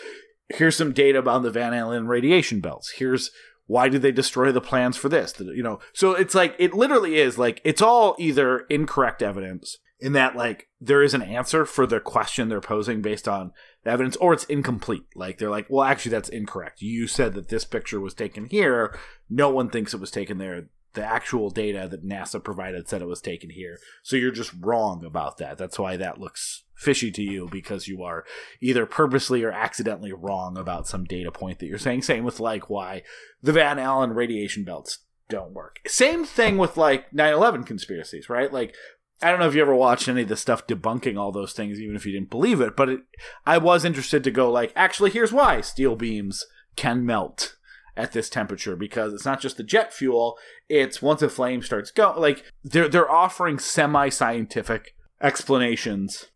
Here's some data about the Van Allen radiation belts. Here's why did they destroy the plans for this? You know so it's like it literally is like it's all either incorrect evidence in that like there is an answer for the question they're posing based on the evidence or it's incomplete. Like they're like well actually that's incorrect. You said that this picture was taken here. No one thinks it was taken there. The actual data that nasa provided said it was taken here. So you're just wrong about that. That's why that looks fishy to you because you are either purposely or accidentally wrong about some data point that you're saying same with like why the van allen radiation belts don't work same thing with like 9-11 conspiracies right like I don't know if you ever watched any of the stuff debunking all those things, even if you didn't believe it. But it, I was interested to go like, actually, here's why steel beams can melt at this temperature because it's not just the jet fuel; it's once a flame starts going. Like they're they're offering semi-scientific explanations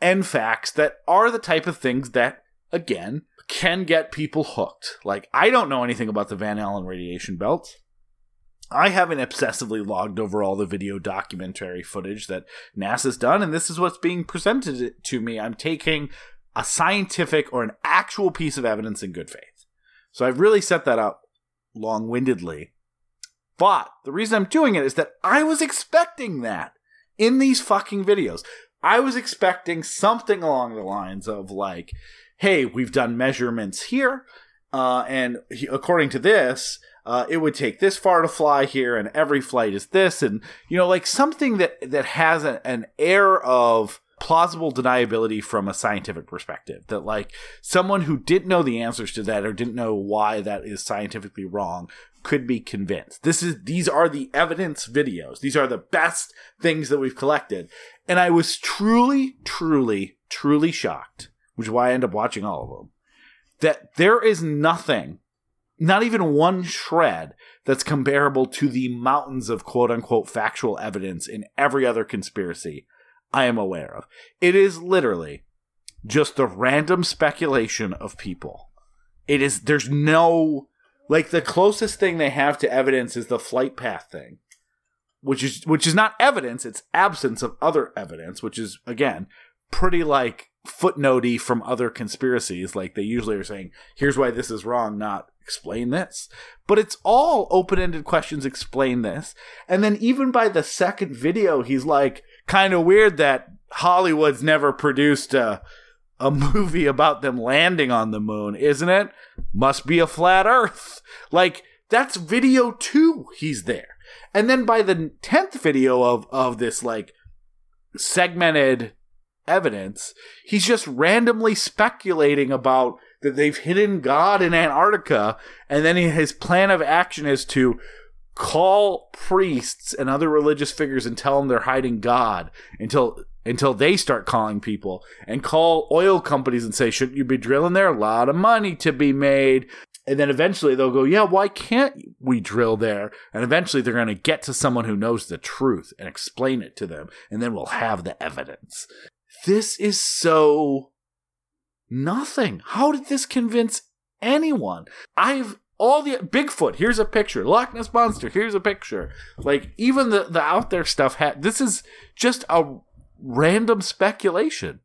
and facts that are the type of things that, again, can get people hooked. Like I don't know anything about the Van Allen radiation belt. I haven't obsessively logged over all the video documentary footage that NASA's done, and this is what's being presented to me. I'm taking a scientific or an actual piece of evidence in good faith. So I've really set that up long windedly. But the reason I'm doing it is that I was expecting that in these fucking videos. I was expecting something along the lines of like, hey, we've done measurements here, uh, and he, according to this, uh, it would take this far to fly here, and every flight is this, and you know, like something that that has a, an air of plausible deniability from a scientific perspective. That like someone who didn't know the answers to that or didn't know why that is scientifically wrong could be convinced. This is these are the evidence videos. These are the best things that we've collected. And I was truly, truly, truly shocked, which is why I end up watching all of them, that there is nothing, not even one shred, that's comparable to the mountains of quote unquote factual evidence in every other conspiracy I am aware of. It is literally just the random speculation of people. It is, there's no, like the closest thing they have to evidence is the flight path thing which is which is not evidence it's absence of other evidence which is again pretty like footnotey from other conspiracies. Like they usually are saying here's why this is wrong not explain this. But it's all open-ended questions explain this. And then even by the second video he's like kind of weird that hollywood's never produced a a movie about them landing on the moon isn't it? Must be a flat earth. Like that's video 2 he's there and then by the 10th video of, of this like segmented evidence, he's just randomly speculating about that they've hidden God in Antarctica. And then his plan of action is to call priests and other religious figures and tell them they're hiding God until until they start calling people and call oil companies and say, shouldn't you be drilling there? A lot of money to be made. And then eventually they'll go, yeah, why can't we drill there? And eventually they're going to get to someone who knows the truth and explain it to them. And then we'll have the evidence. This is so nothing. How did this convince anyone? I've all the Bigfoot. Here's a picture. Loch Ness monster. Here's a picture. Like even the the out there stuff. Ha- this is just a random speculation.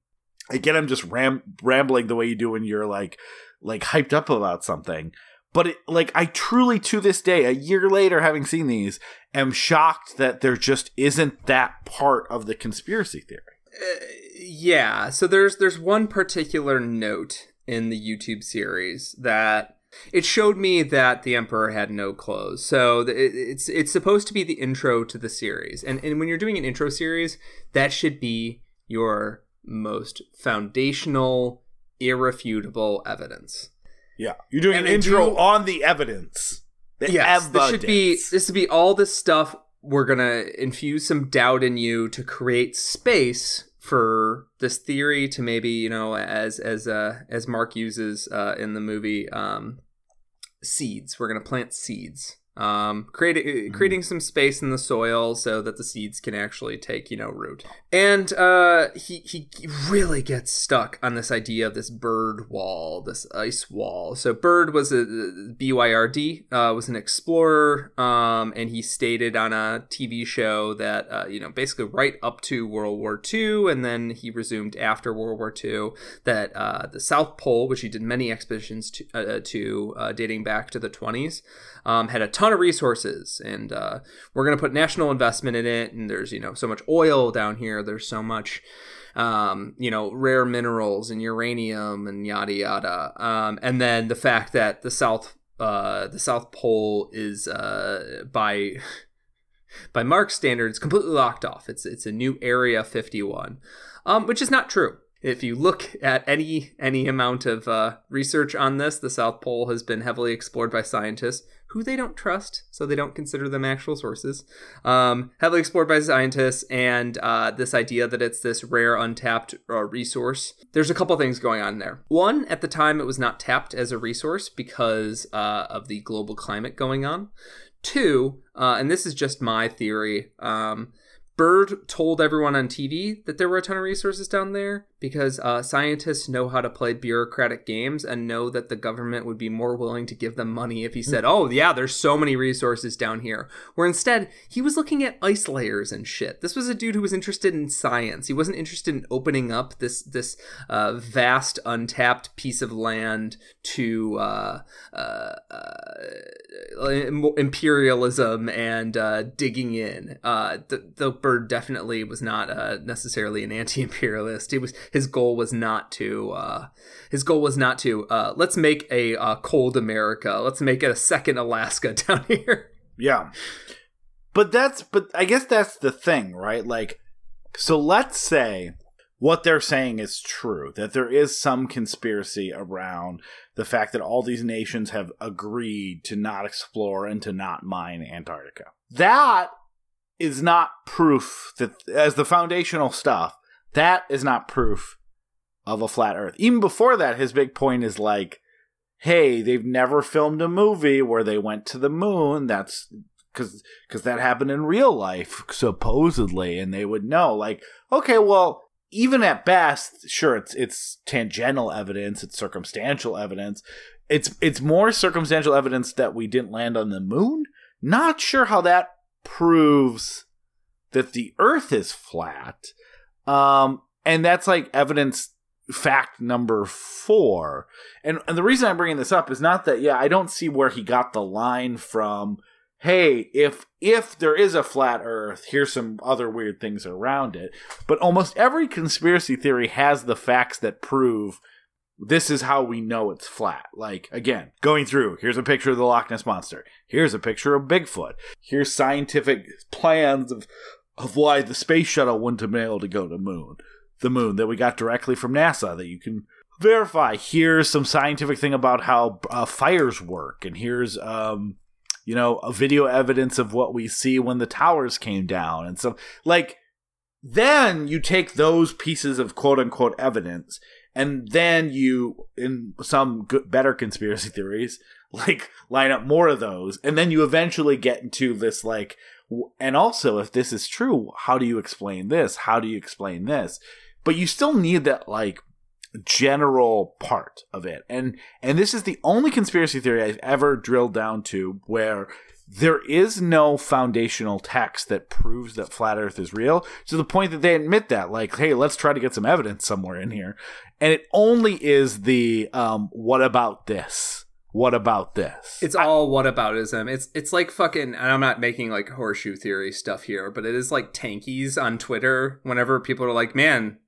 Again, I'm just ram- rambling the way you do when you're like like hyped up about something. But it, like I truly to this day, a year later, having seen these, am shocked that there just isn't that part of the conspiracy theory. Uh, yeah so there's there's one particular note in the youtube series that it showed me that the emperor had no clothes so it's it's supposed to be the intro to the series and and when you're doing an intro series that should be your most foundational irrefutable evidence. Yeah, you're doing And an intro do- on the evidence. The yes this should be this should be all this stuff we're gonna infuse some doubt in you to create space for this theory to maybe you know as as uh as mark uses uh in the movie um seeds. We're gonna plant seeds um creating creating some space in the soil so that the seeds can actually take you know root. And uh he he really gets stuck on this idea of this bird wall this ice wall. So bird was a byrd uh was an explorer um and he stated on a tv show that uh you know basically right up to world war ii and then he resumed after world war ii that uh the south pole which he did many expeditions to uh, to uh, dating back to the 20s um, had a ton of resources and uh, we're going to put national investment in it and there's you know so much oil down here there's so much um, you know rare minerals and uranium and yada yada. Um, and then the fact that the south uh, the south pole is uh, by by Mark's standards completely locked off. It's it's a new area 51 um, which is not true. If you look at any any amount of uh, research on this, the South Pole has been heavily explored by scientists who they don't trust, so they don't consider them actual sources. Um, heavily explored by scientists, and uh, this idea that it's this rare, untapped uh, resource. There's a couple things going on there. One, at the time, it was not tapped as a resource because uh, of the global climate going on. Two, uh, and this is just my theory. Um, Byrd told everyone on TV that there were a ton of resources down there because uh, scientists know how to play bureaucratic games and know that the government would be more willing to give them money if he said, "Oh yeah, there's so many resources down here." Where instead he was looking at ice layers and shit. This was a dude who was interested in science. He wasn't interested in opening up this this uh, vast untapped piece of land to uh, uh, uh, imperialism and uh, digging in. Uh, the, the Byrd definitely was not uh, necessarily an anti-imperialist. He was his goal was not to uh, his goal was not to uh, let's make a uh, cold America. Let's make it a second Alaska down here. Yeah. But that's but I guess that's the thing, right? Like so let's say what they're saying is true, that there is some conspiracy around the fact that all these nations have agreed to not explore and to not mine Antarctica. That is not proof that as the foundational stuff, that is not proof of a flat earth. Even before that, his big point is like, hey, they've never filmed a movie where they went to the moon. That's because because that happened in real life supposedly, and they would know. Like, okay, well, even at best, sure, it's it's tangential evidence, it's circumstantial evidence. It's it's more circumstantial evidence that we didn't land on the moon. Not sure how that proves that the Earth is flat. Um, and that's like evidence fact number four. And, and the reason I'm bringing this up is not that, yeah, I don't see where he got the line from. Hey, if if there is a flat Earth, here's some other weird things around it. But almost every conspiracy theory has the facts that prove this is how we know it's flat. Like, again, going through, here's a picture of the Loch Ness Monster. Here's a picture of Bigfoot. Here's scientific plans of, of why the space shuttle wouldn't have been able to go to moon. The moon that we got directly from NASA that you can verify. Here's some scientific thing about how uh, fires work. And here's, um, you know, a video evidence of what we see when the towers came down. And so, like, then you take those pieces of quote unquote evidence and then you in some good, better conspiracy theories like line up more of those and then you eventually get into this like and also if this is true how do you explain this? How do you explain this? But you still need that like general part of it. And and this is the only conspiracy theory i've ever drilled down to where there is no foundational text that proves that flat earth is real to the point that they admit that like hey let's try to get some evidence somewhere in here. And it only is the um what about this what about this It's all what whataboutism. It's it's like fucking. And I'm not making like horseshoe theory stuff here, but it is like tankies on Twitter. Whenever people are like, "Man,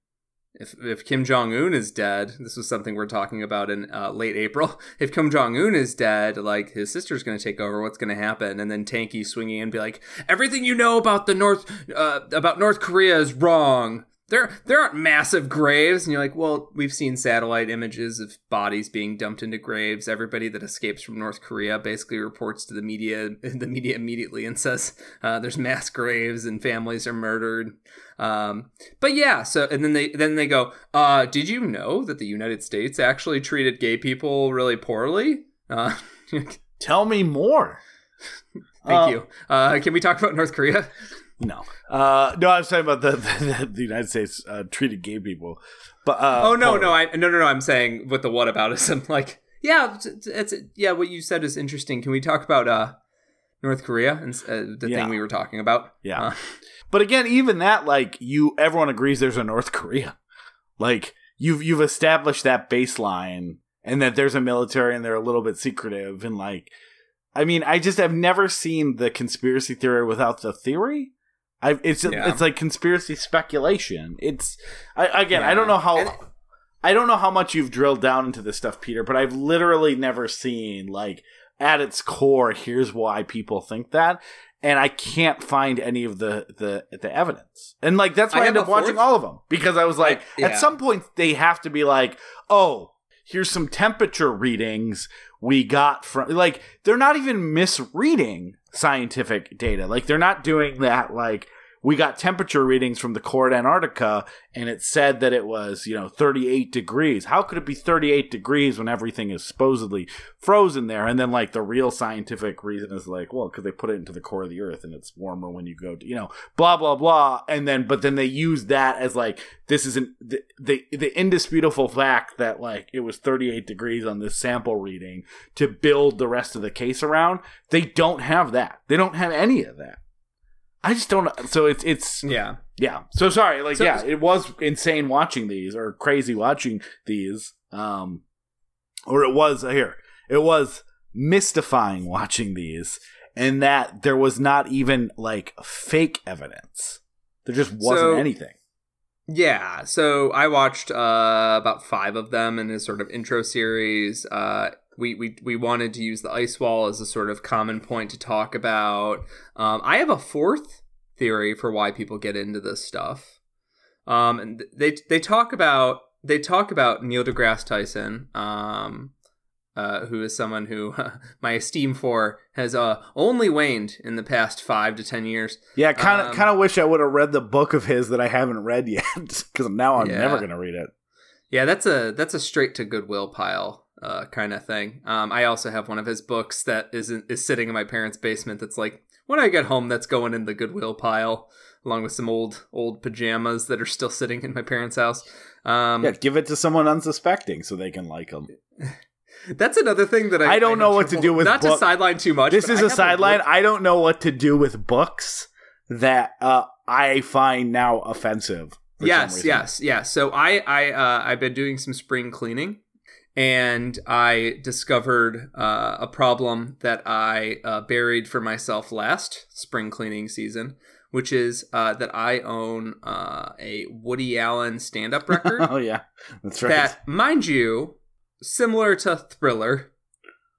if if Kim Jong Un is dead," this was something we're talking about in uh, late April. If Kim Jong Un is dead, like his sister's going to take over. What's going to happen? And then Tanky swinging in and be like, "Everything you know about the North uh, about North Korea is wrong." There, there aren't massive graves, and you're like, well, we've seen satellite images of bodies being dumped into graves. Everybody that escapes from North Korea basically reports to the media. The media immediately and says uh, there's mass graves and families are murdered. Um, but yeah, so and then they then they go, uh, did you know that the United States actually treated gay people really poorly? Uh, tell me more Uh, you. Uh, can we talk about North Korea? no uh no i was talking about the the, the united states uh treated gay people but uh oh no, no, I no no no. I'm saying with the whataboutism, like yeah, it's, it's yeah. What you said is interesting. Can we talk about uh North Korea and uh, the Yeah. thing we were talking about? Yeah. Uh, But again, even that, like you, everyone agrees there's a North Korea. Like you've you've established that baseline, and that there's a military, and they're a little bit secretive, and like, I mean, I just have never seen the conspiracy theory without the theory. I it's Yeah. it's like conspiracy speculation. It's I, again, I don't know how. I don't know how much you've drilled down into this stuff, Peter, but I've literally never seen like at its core, here's why people think that, and I can't find any of the the the evidence. And like that's why I I, ended up watching fourth- all of them because I was like, I- yeah. at some point they have to be like, oh, here's some temperature readings we got from like they're not even misreading scientific data. Like they're not doing that like we got temperature readings from the core at Antarctica and it said that it was, you know, 38 degrees. How could it be 38 degrees when everything is supposedly frozen there? And then, like, the real scientific reason is like, well, because they put it into the core of the earth and it's warmer when you go to, you know, blah, blah, blah. And then, but then they use that as like, this isn't the, the, the indisputable fact that, like, it was 38 degrees on this sample reading to build the rest of the case around. They don't have that. They don't have any of that. I just don't. So it's it's yeah, yeah. So sorry. Like So- yeah, it was insane watching these or crazy watching these. Um, or it was here. It was mystifying watching these, and that there was not even like fake evidence. There just wasn't So- anything. yeah. So I watched uh about five of them in his sort of intro series. Uh, we we we wanted to use the ice wall as a sort of common point to talk about. Um, I have a fourth theory for why people get into this stuff. Um, and they they talk about they talk about Neil deGrasse Tyson, um, uh, who is someone who my esteem for has uh, only waned in the past five to ten years. Yeah, kind of Um, kind of wish I would have read the book of his that I haven't read yet because now I'm Yeah. never gonna read it. Yeah, that's a that's a straight to Goodwill pile uh, kind of thing. Um, I also have one of his books that is is sitting in my parents' basement. That's like when I get home, that's going in the Goodwill pile, along with some old old pajamas that are still sitting in my parents' house. Um, Yeah, give it to someone unsuspecting so they can like them. That's another thing that I I don't have know what to do with Not to sideline too much. This is I a sideline. book- I don't know what to do with books that uh, I find now offensive. yes, yes, yes. So I, I, uh, I've been doing some spring cleaning, and I discovered uh, a problem that I uh, buried for myself last spring cleaning season, which is uh, that I own uh, a Woody Allen stand-up record oh yeah, that's right. that, mind you, similar to Thriller,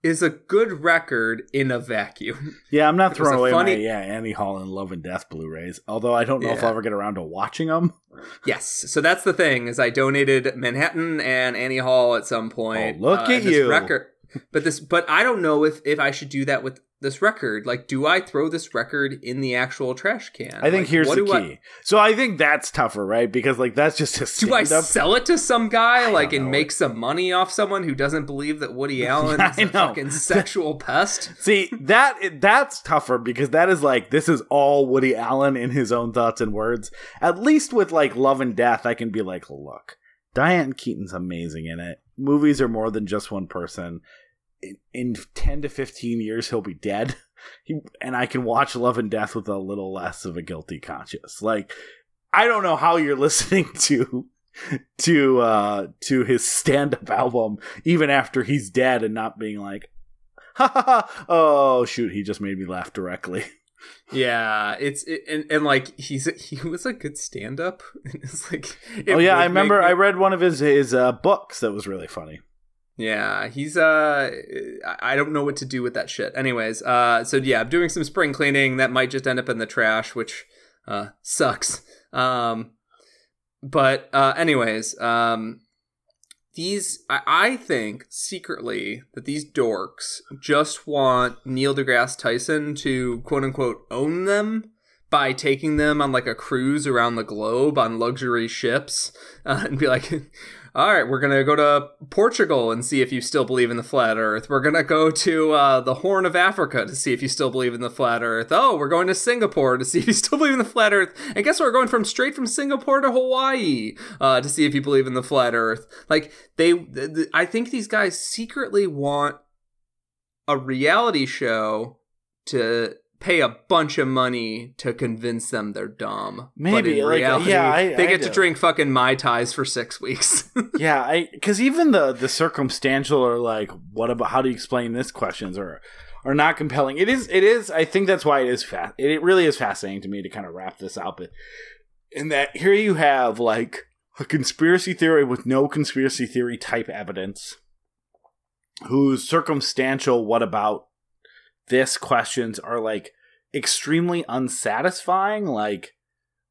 is a good record in a vacuum. yeah, I'm not throwing away funny- my yeah Annie Hall and Love and Death Blu-rays. Although I don't know if I'll ever get around to watching them. Yes, so that's the thing is I donated Manhattan and Annie Hall at some point. Oh, look uh, at this you. Record, but this, but I don't know if if I should do that with this record. Like, do I throw this record in the actual trash can? I think Like, here's what the key. I- so I think that's tougher, right? Because like that's just a do I sell it to some guy like and know. make some money off someone who doesn't believe that Woody Allen is a fucking sexual pest? See that that's tougher because that is like this is all Woody Allen in his own thoughts and words. At least with like Love and Death, I can be like, look, Diane Keaton's amazing in it. Movies are more than just one person. In, in ten to fifteen years, he'll be dead. He, and I can watch Love and Death with a little less of a guilty conscience. Like, I don't know how you're listening to to uh to his stand-up album even after he's dead and not being like ha ha ha oh shoot he just made me laugh directly Yeah, it's it, and, and like he's he was a good stand up. It's like it oh yeah i remember me- i read one of his his uh books that was really funny Yeah, he's uh I- don't know what to do with that shit. Anyways, uh so yeah, I'm doing some spring cleaning that might just end up in the trash, which uh sucks. Um but uh anyways, um these I, I think secretly that these dorks just want Neil deGrasse Tyson to quote unquote own them by taking them on like a cruise around the globe on luxury ships uh, and be like all right we're gonna go to portugal and see if you still believe in the flat earth. We're gonna go to uh, the horn of africa to see if you still believe in the flat earth. Oh we're going to singapore to see if you still believe in the flat earth. And guess what? We're going from straight from singapore to hawaii uh, to see if you believe in the flat earth. Like they th- th- i think these guys secretly want a reality show to pay a bunch of money to convince them they're dumb. but Maybe, like, reality, yeah, I- they I get to drink fucking mai tais for six weeks. yeah i because even the the circumstantial or like what about how do you explain this questions are are not compelling it is it is i think that's why it is fast it, it really is fascinating to me to kind of wrap this up in that here you have like a conspiracy theory with no conspiracy theory type evidence whose circumstantial what about this questions are like extremely unsatisfying like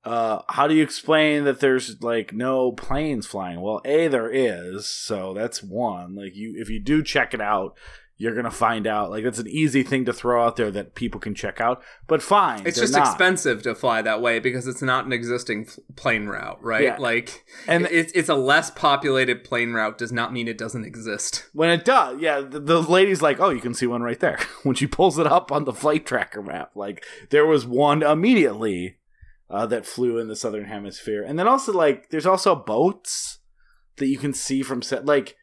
uh how do you explain that there's like no planes flying? Well a there is so that's one. Like you if you do check it out you're gonna find out like that's an easy thing to throw out there that people can check out but fine it's just not. expensive to fly that way because it's not an existing plane route, right? Yeah. Like, And- it's it's a less populated plane route does not mean it doesn't exist. When it does, yeah, the, the lady's like, "Oh, you can see one right there." when she pulls it up on the flight tracker map, like there was one immediately uh, that flew in the southern hemisphere, and then also like there's also boats that you can see from set. Like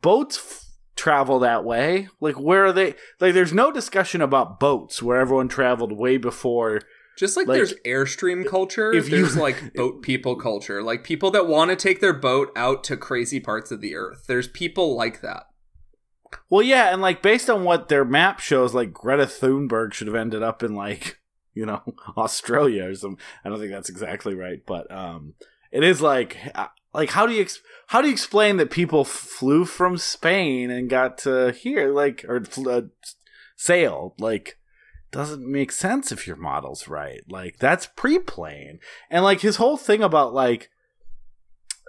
boats travel that way. Like where are they? Like there's no discussion about boats where everyone traveled way before. Just like, Like, there's airstream culture, if you- there's like boat people culture, like people that want to take their boat out to crazy parts of the earth. There's people like that. Well, yeah, and like based on what their map shows, like Greta Thunberg should have ended up in like you know Australia or some. I don't think that's exactly right, but um, it is like like how do you ex- how do you explain that people flew from Spain and got to here like or uh, sailed like doesn't make sense if your model's right. Like that's pre-plane, and like his whole thing about like.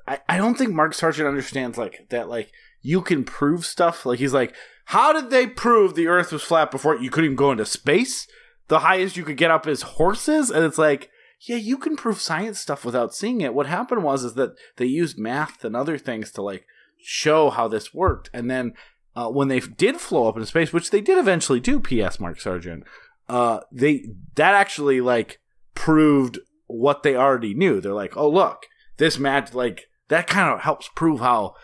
I, I don't think Mark Sargent understands like that like you can prove stuff. Like he's like, how did they prove the Earth was flat before you couldn't even go into space? The highest you could get up is horses, and it's like, yeah, you can prove science stuff without seeing it. What happened was is that they used math and other things to like show how this worked, and then uh, when they did flow up into space, which they did eventually do, P.S. Mark Sargent, uh, they that actually like proved what they already knew. They're like, oh look, this match like that kind of helps prove how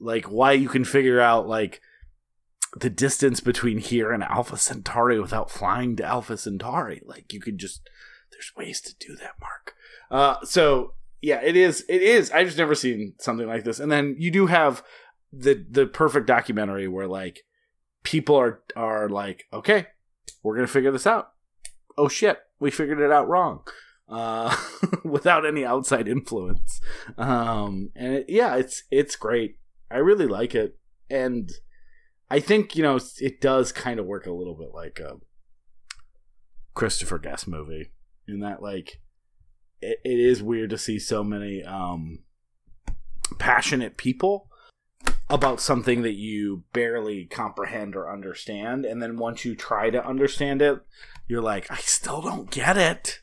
like why you can figure out like the distance between here and Alpha Centauri without flying to Alpha Centauri. Like you could just there's ways to do that, Mark. Uh so yeah, it is it is I just never seen something like this. And then you do have the the perfect documentary where like people are are like, okay, we're gonna figure this out. Oh shit, we figured it out wrong. Uh, without any outside influence. Um, and it, yeah, it's it's great. I really like it, and I think you know it does kind of work a little bit like a Christopher Guest movie in that like it, it is weird to see so many um passionate people about something that you barely comprehend or understand and then once you try to understand it you're like i still don't get it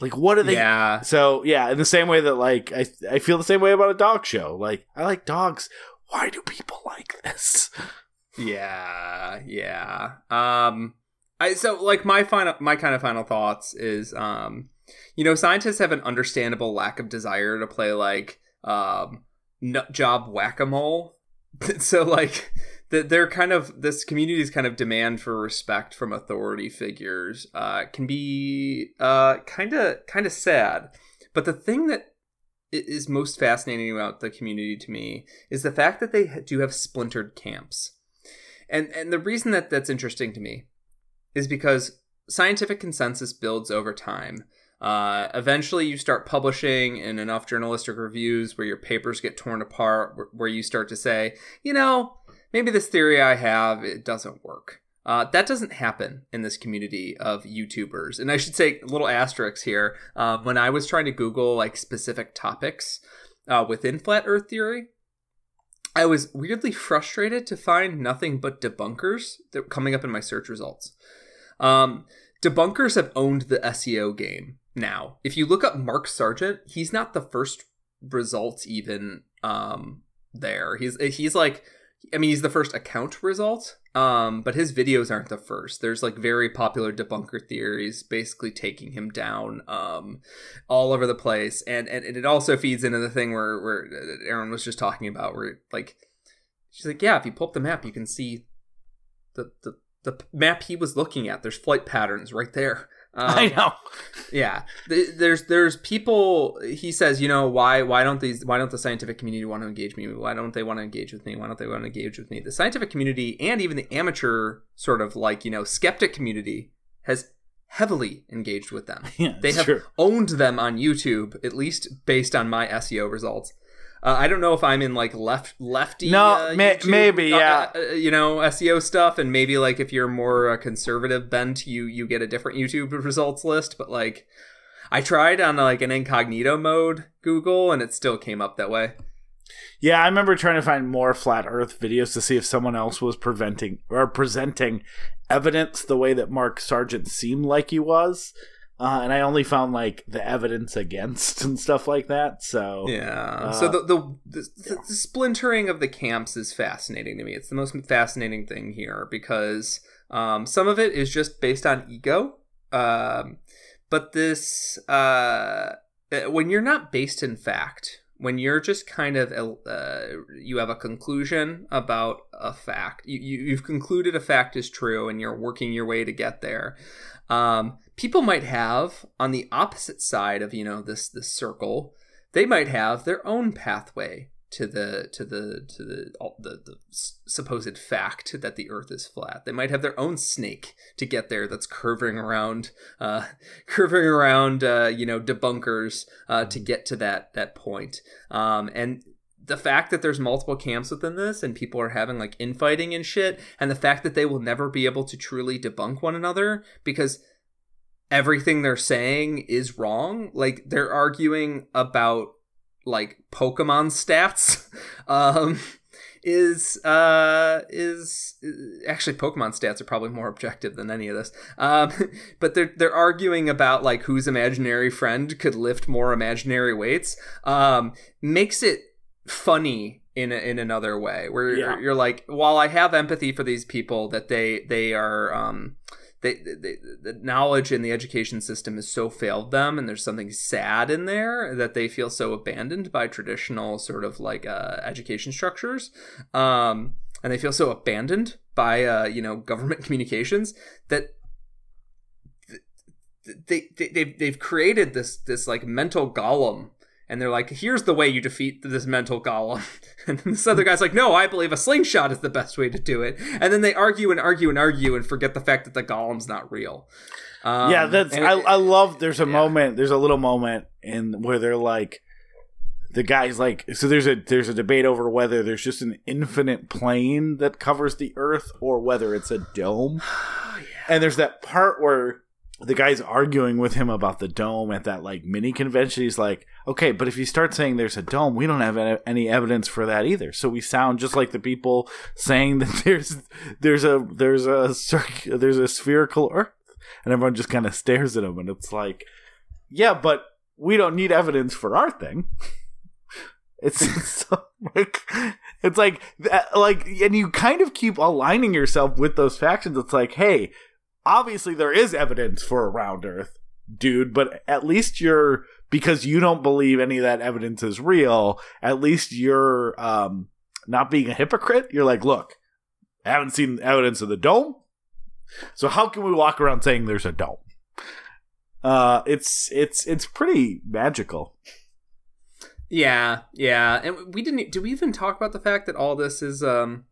like what are they yeah. so yeah in the same way that like i, I feel the same way about a dog show like i like dogs why do people like this Yeah, yeah. Um I so like my final my kind of final thoughts is um you know, scientists have an understandable lack of desire to play like um nut job whack-a-mole. so like they're kind of this community's kind of demand for respect from authority figures uh can be kind of kind of sad. But the thing that is most fascinating about the community to me is the fact that they do have splintered camps. And and the reason that that's interesting to me is because scientific consensus builds over time. Uh, eventually, you start publishing in enough journalistic reviews where your papers get torn apart, where, you start to say, you know, maybe this theory I have it doesn't work. Uh, that doesn't happen in this community of YouTubers, and I should say little asterisk here. Uh, when I was trying to Google like specific topics uh, within flat Earth theory, I was weirdly frustrated to find nothing but debunkers that coming up in my search results. Um, debunkers have owned the SEO game now. If you look up Mark Sargent, he's not the first result even um, there. He's he's like, I mean, he's the first account result. Um, but his videos aren't the first. There's like very popular debunker theories basically taking him down um, all over the place, and, and and it also feeds into the thing where where Aaron was just talking about, where like she's like, yeah, if you pull up the map, you can see the the the map he was looking at. There's flight patterns right there. Um, i know yeah there's there's people he says you know why why don't these why don't the scientific community want to engage me why don't they want to engage with me why don't they want to engage with me the scientific community and even the amateur sort of like you know skeptic community has heavily engaged with them yeah they have true. owned them on youtube at least based on my seo results uh, I don't know if I'm in like left lefty. No, uh, may- YouTube, maybe, uh, yeah. uh, you know SEO stuff, and maybe like if you're more uh, conservative bent, you you get a different YouTube results list. But like, I tried on like an incognito mode Google, and it still came up that way. Yeah, I remember trying to find more flat Earth videos to see if someone else was preventing or presenting evidence the way that Mark Sargent seemed like he was, uh, and I only found like the evidence against and stuff like that. So Yeah. so Uh, the the, the the splintering of the camps is fascinating to me. It's the most fascinating thing here because um, some of it is just based on ego, um, but this uh, when you're not based in fact, when you're just kind of uh, you have a conclusion about a fact, you, you you've concluded a fact is true, and you're working your way to get there. Um, people might have on the opposite side of you know this this circle they might have their own pathway to the to the to the the, the supposed fact that the earth is flat. They might have their own snake to get there that's curving around uh curving around uh you know debunkers uh to get to that that point. Um and the fact that there's multiple camps within this and people are having like infighting and shit and the fact that they will never be able to truly debunk one another because everything they're saying is wrong like they're arguing about like pokemon stats um is uh is actually pokemon stats are probably more objective than any of this um but they're they're arguing about like whose imaginary friend could lift more imaginary weights um makes it funny in in another way where Yeah. you're like while i have empathy for these people that they they are um they, they, the knowledge in the education system has so failed them and there's something sad in there that they feel so abandoned by traditional sort of like uh, education structures um, and they feel so abandoned by uh, you know government communications that they, they they've, they've created this this like mental golem and they're like here's the way you defeat this mental golem and this other guy's like no i believe a slingshot is the best way to do it and then they argue and argue and argue and forget the fact that the golem's not real um, yeah, that's I, it- I love. There's a yeah. moment. There's a little moment in where they're like, the guy's like, so there's a there's a debate over whether there's just an infinite plane that covers the Earth or whether it's a dome. And there's that part where the guy's arguing with him about the dome at that like mini convention. He's like, okay, but if you start saying there's a dome, we don't have any evidence for that either. So we sound just like the people saying that there's there's a there's a circ- there's a spherical Earth, and everyone just kind of stares at him, and it's like, yeah, but we don't need evidence for our thing. It's, so, like it's like uh, like and you kind of keep aligning yourself with those factions. It's like, hey, obviously there is evidence for a round Earth, dude, but at least you're because you don't believe any of that evidence is real. At least you're um not being a hypocrite. You're like, look, I haven't seen evidence of the dome, so how can we walk around saying there's a dome? Uh, it's it's it's pretty magical. Yeah, yeah, and we didn't. Do we even talk about the fact that all this is um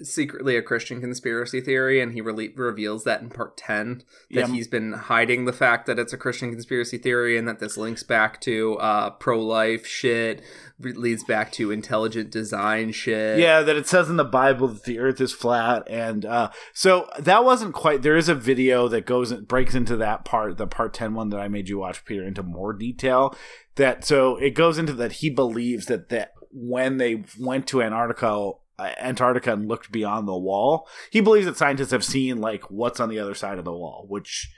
secretly a Christian conspiracy theory, and he rele- reveals that in part ten that Yeah. he's been hiding the fact that it's a Christian conspiracy theory, and that this links back to uh pro-life shit, leads back to intelligent design shit. Yeah, that it says in the Bible that the Earth is flat, and uh, so that wasn't quite. There is a video that goes and breaks into that part, the part ten one that I made you watch, Peter, into more detail. That so it goes into that he believes that that when they went to Antarctica. Uh, Antarctica and looked beyond the wall. He believes that scientists have seen like what's on the other side of the wall, which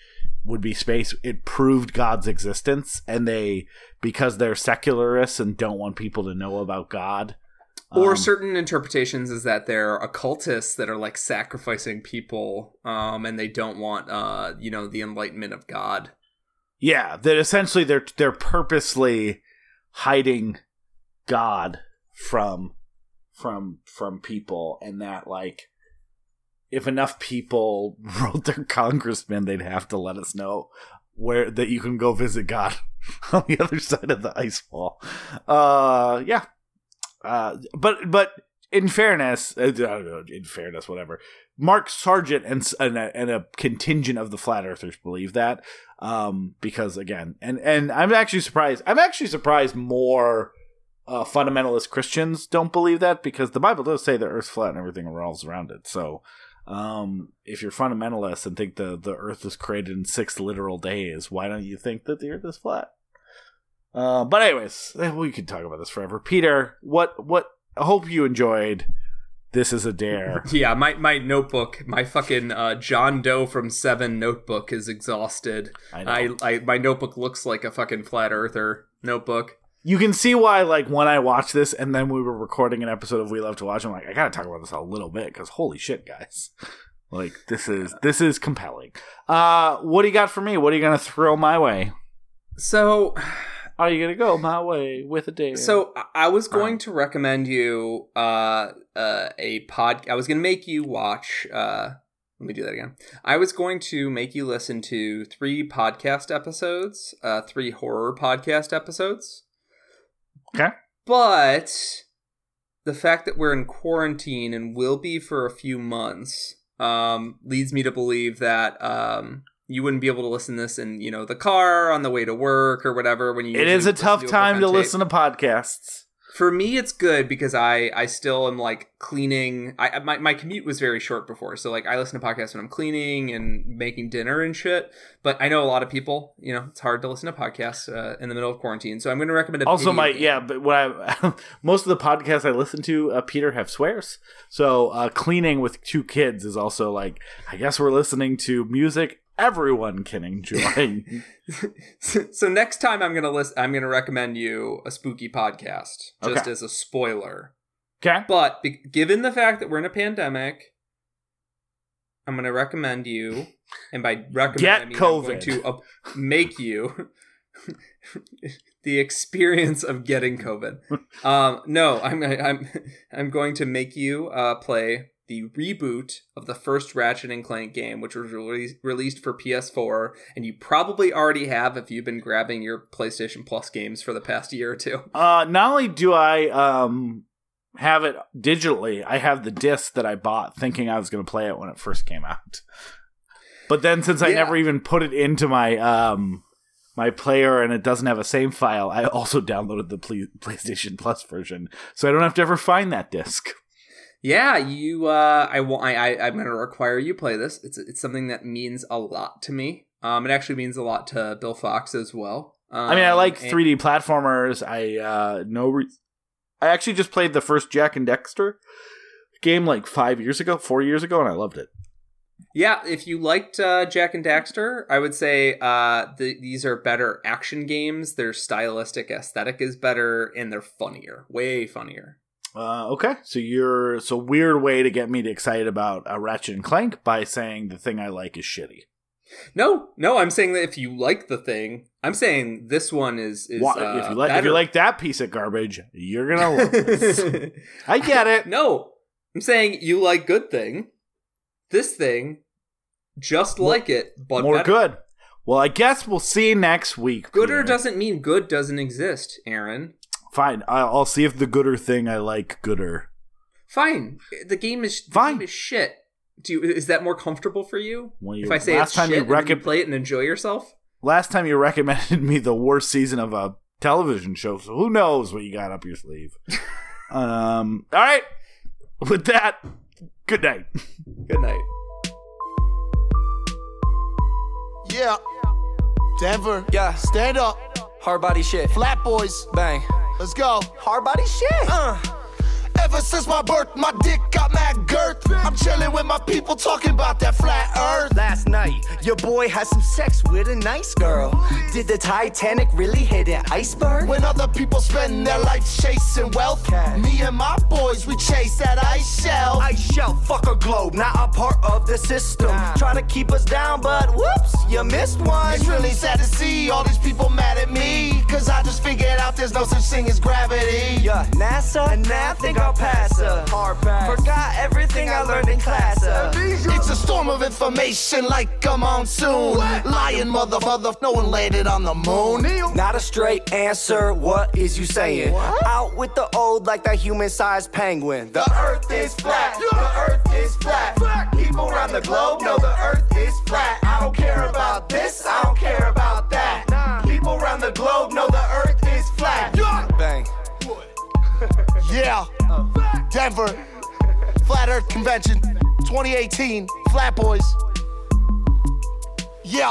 would be space. It proved God's existence, and they because they're secularists and don't want people to know about God. Or um, certain interpretations is that they're occultists that are like sacrificing people, um, and they don't want, uh, you know, the enlightenment of God. Yeah, that essentially they're they're purposely hiding God from from from people and that like if enough people wrote their congressman they'd have to let us know where that you can go visit God on the other side of the ice wall. Uh yeah. Uh but but in fairness, uh, know, in fairness, whatever. Mark Sargent and and a, and a contingent of the flat earthers believe that um, because again, and and I'm actually surprised. I'm actually surprised more uh, fundamentalist Christians don't believe that because the Bible does say the Earth's flat and everything revolves around it. So, um, if you're fundamentalist and think the the Earth was created in six literal days, why don't you think that the Earth is flat? Uh, but anyways, eh, we could talk about this forever. Peter, what what? I hope you enjoyed. This is a dare. Yeah, my, my notebook, my fucking uh, John Doe from Seven notebook is exhausted. I know. I, I my notebook looks like a fucking flat earther notebook. You can see why like when i watched this and then we were recording an episode of we love to watch i'm like i gotta talk about this a little bit because holy shit guys like this is this is compelling uh what do you got for me what are you gonna throw my way So are you gonna go my way with a date So I- was going to recommend you uh, uh, a pod. I was going to make you watch. Uh, let me do that again. I was going to make you listen to three podcast episodes, uh, three horror podcast episodes. Okay. But the fact that we're in quarantine and will be for a few months um, leads me to believe that um, you wouldn't be able to listen to this in you know the car on the way to work or whatever. When you it is a tough time to tape listen to podcasts for me it's good because i i still am like cleaning. I my, my commute was very short before. So like i listen to podcasts when i'm cleaning and making dinner and shit. But i know a lot of people you know it's hard to listen to podcasts uh, in the middle of quarantine. So i'm going to recommend a also my game. yeah but what i most of the podcasts i listen to uh, peter have swears. So uh cleaning with two kids is also like i guess we're listening to music everyone can enjoy so next time i'm going to list i'm to recommend you a spooky podcast just Okay. as a spoiler okay But be- given the fact that we're in a pandemic, I'm going to recommend you, and by recommend Get I mean I'm going COVID. to uh, make you the experience of getting COVID. Um, no, I'm I'm I'm going to make you uh, play the reboot of the first Ratchet and Clank game, which was released released for PS4, and you probably already have if you've been grabbing your PlayStation Plus games for the past year or two. Uh, not only do I um have it digitally, I have the disc that I bought thinking I was going to play it when it first came out. But then since I Yeah. never even put it into my um my player and it doesn't have a save file, I also downloaded the Play- PlayStation Plus version, so I don't have to ever find that disc. Yeah, you. Uh, I want. I. I I'm going to require you play this. It's it's something that means a lot to me. Um, it actually means a lot to Bill Fox as well. Um, I mean, I like and- 3D platformers. I uh no re- I actually just played the first Jak and Daxter game like 5 years ago, 4 years ago and I loved it. Yeah, if you liked uh, Jak and Daxter, I would say uh, the, these are better action games. Their stylistic aesthetic is better, and they're funnier, way funnier. Uh, okay, so you're so weird way to get me to excited about a Ratchet and Clank by saying the thing I like is shitty. No, no, I'm saying that if you like the thing, I'm saying this one is is uh, if you like if you like that piece of garbage, you're gonna love this. I get it. no, I'm saying you like good thing. This thing, just like it, but More better. good. Well, I guess we'll see next week. Gooder Peter. doesn't mean good doesn't exist, Aaron. Fine. I- I'll see if the gooder thing I like gooder. Fine. The game is the Fine. game is shit. Do you, is that more comfortable for you? Well, you- if I say last it's time shit, you and you play it and enjoy yourself. Last time you recommended me the worst season of a television show, so who knows what you got up your sleeve. um. All right. With that, good night. Good night. Yeah. Denver. Yeah. Stand up. Hard body shit. Flat boys. Bang. Let's go. Hard body shit. Uh. Ever since my birth, my dick got mad girth. I'm chilling with my people talking about that flat earth. Last night, your boy had some sex with a nice girl. Did the Titanic really hit an iceberg? When other people spend their life chasing wealth, Cash. me and my boys, we chase that ice shell. Ice shelf, fuck a globe, not a part of the system. Trying to keep us down, but whoops, you missed one. It's really sad to see all these people mad at me. Cause I just figured out there's no such thing as gravity. Yeah, NASA, and I think I'll pass her. Hard pass. Forgot everything I learned in class. uh. It's a storm of information like a monsoon. Lying mother, mother, no one landed on the moon. Not a straight answer, what is you saying? Out with the old like that human sized penguin. The earth is flat. The earth is flat. People around the globe know the earth is flat. I don't care about this. I don't care about that. People around the globe know the earth is flat. Bang. Yeah. Denver. Flat Earth Convention 2018. Flat Boys. Yeah.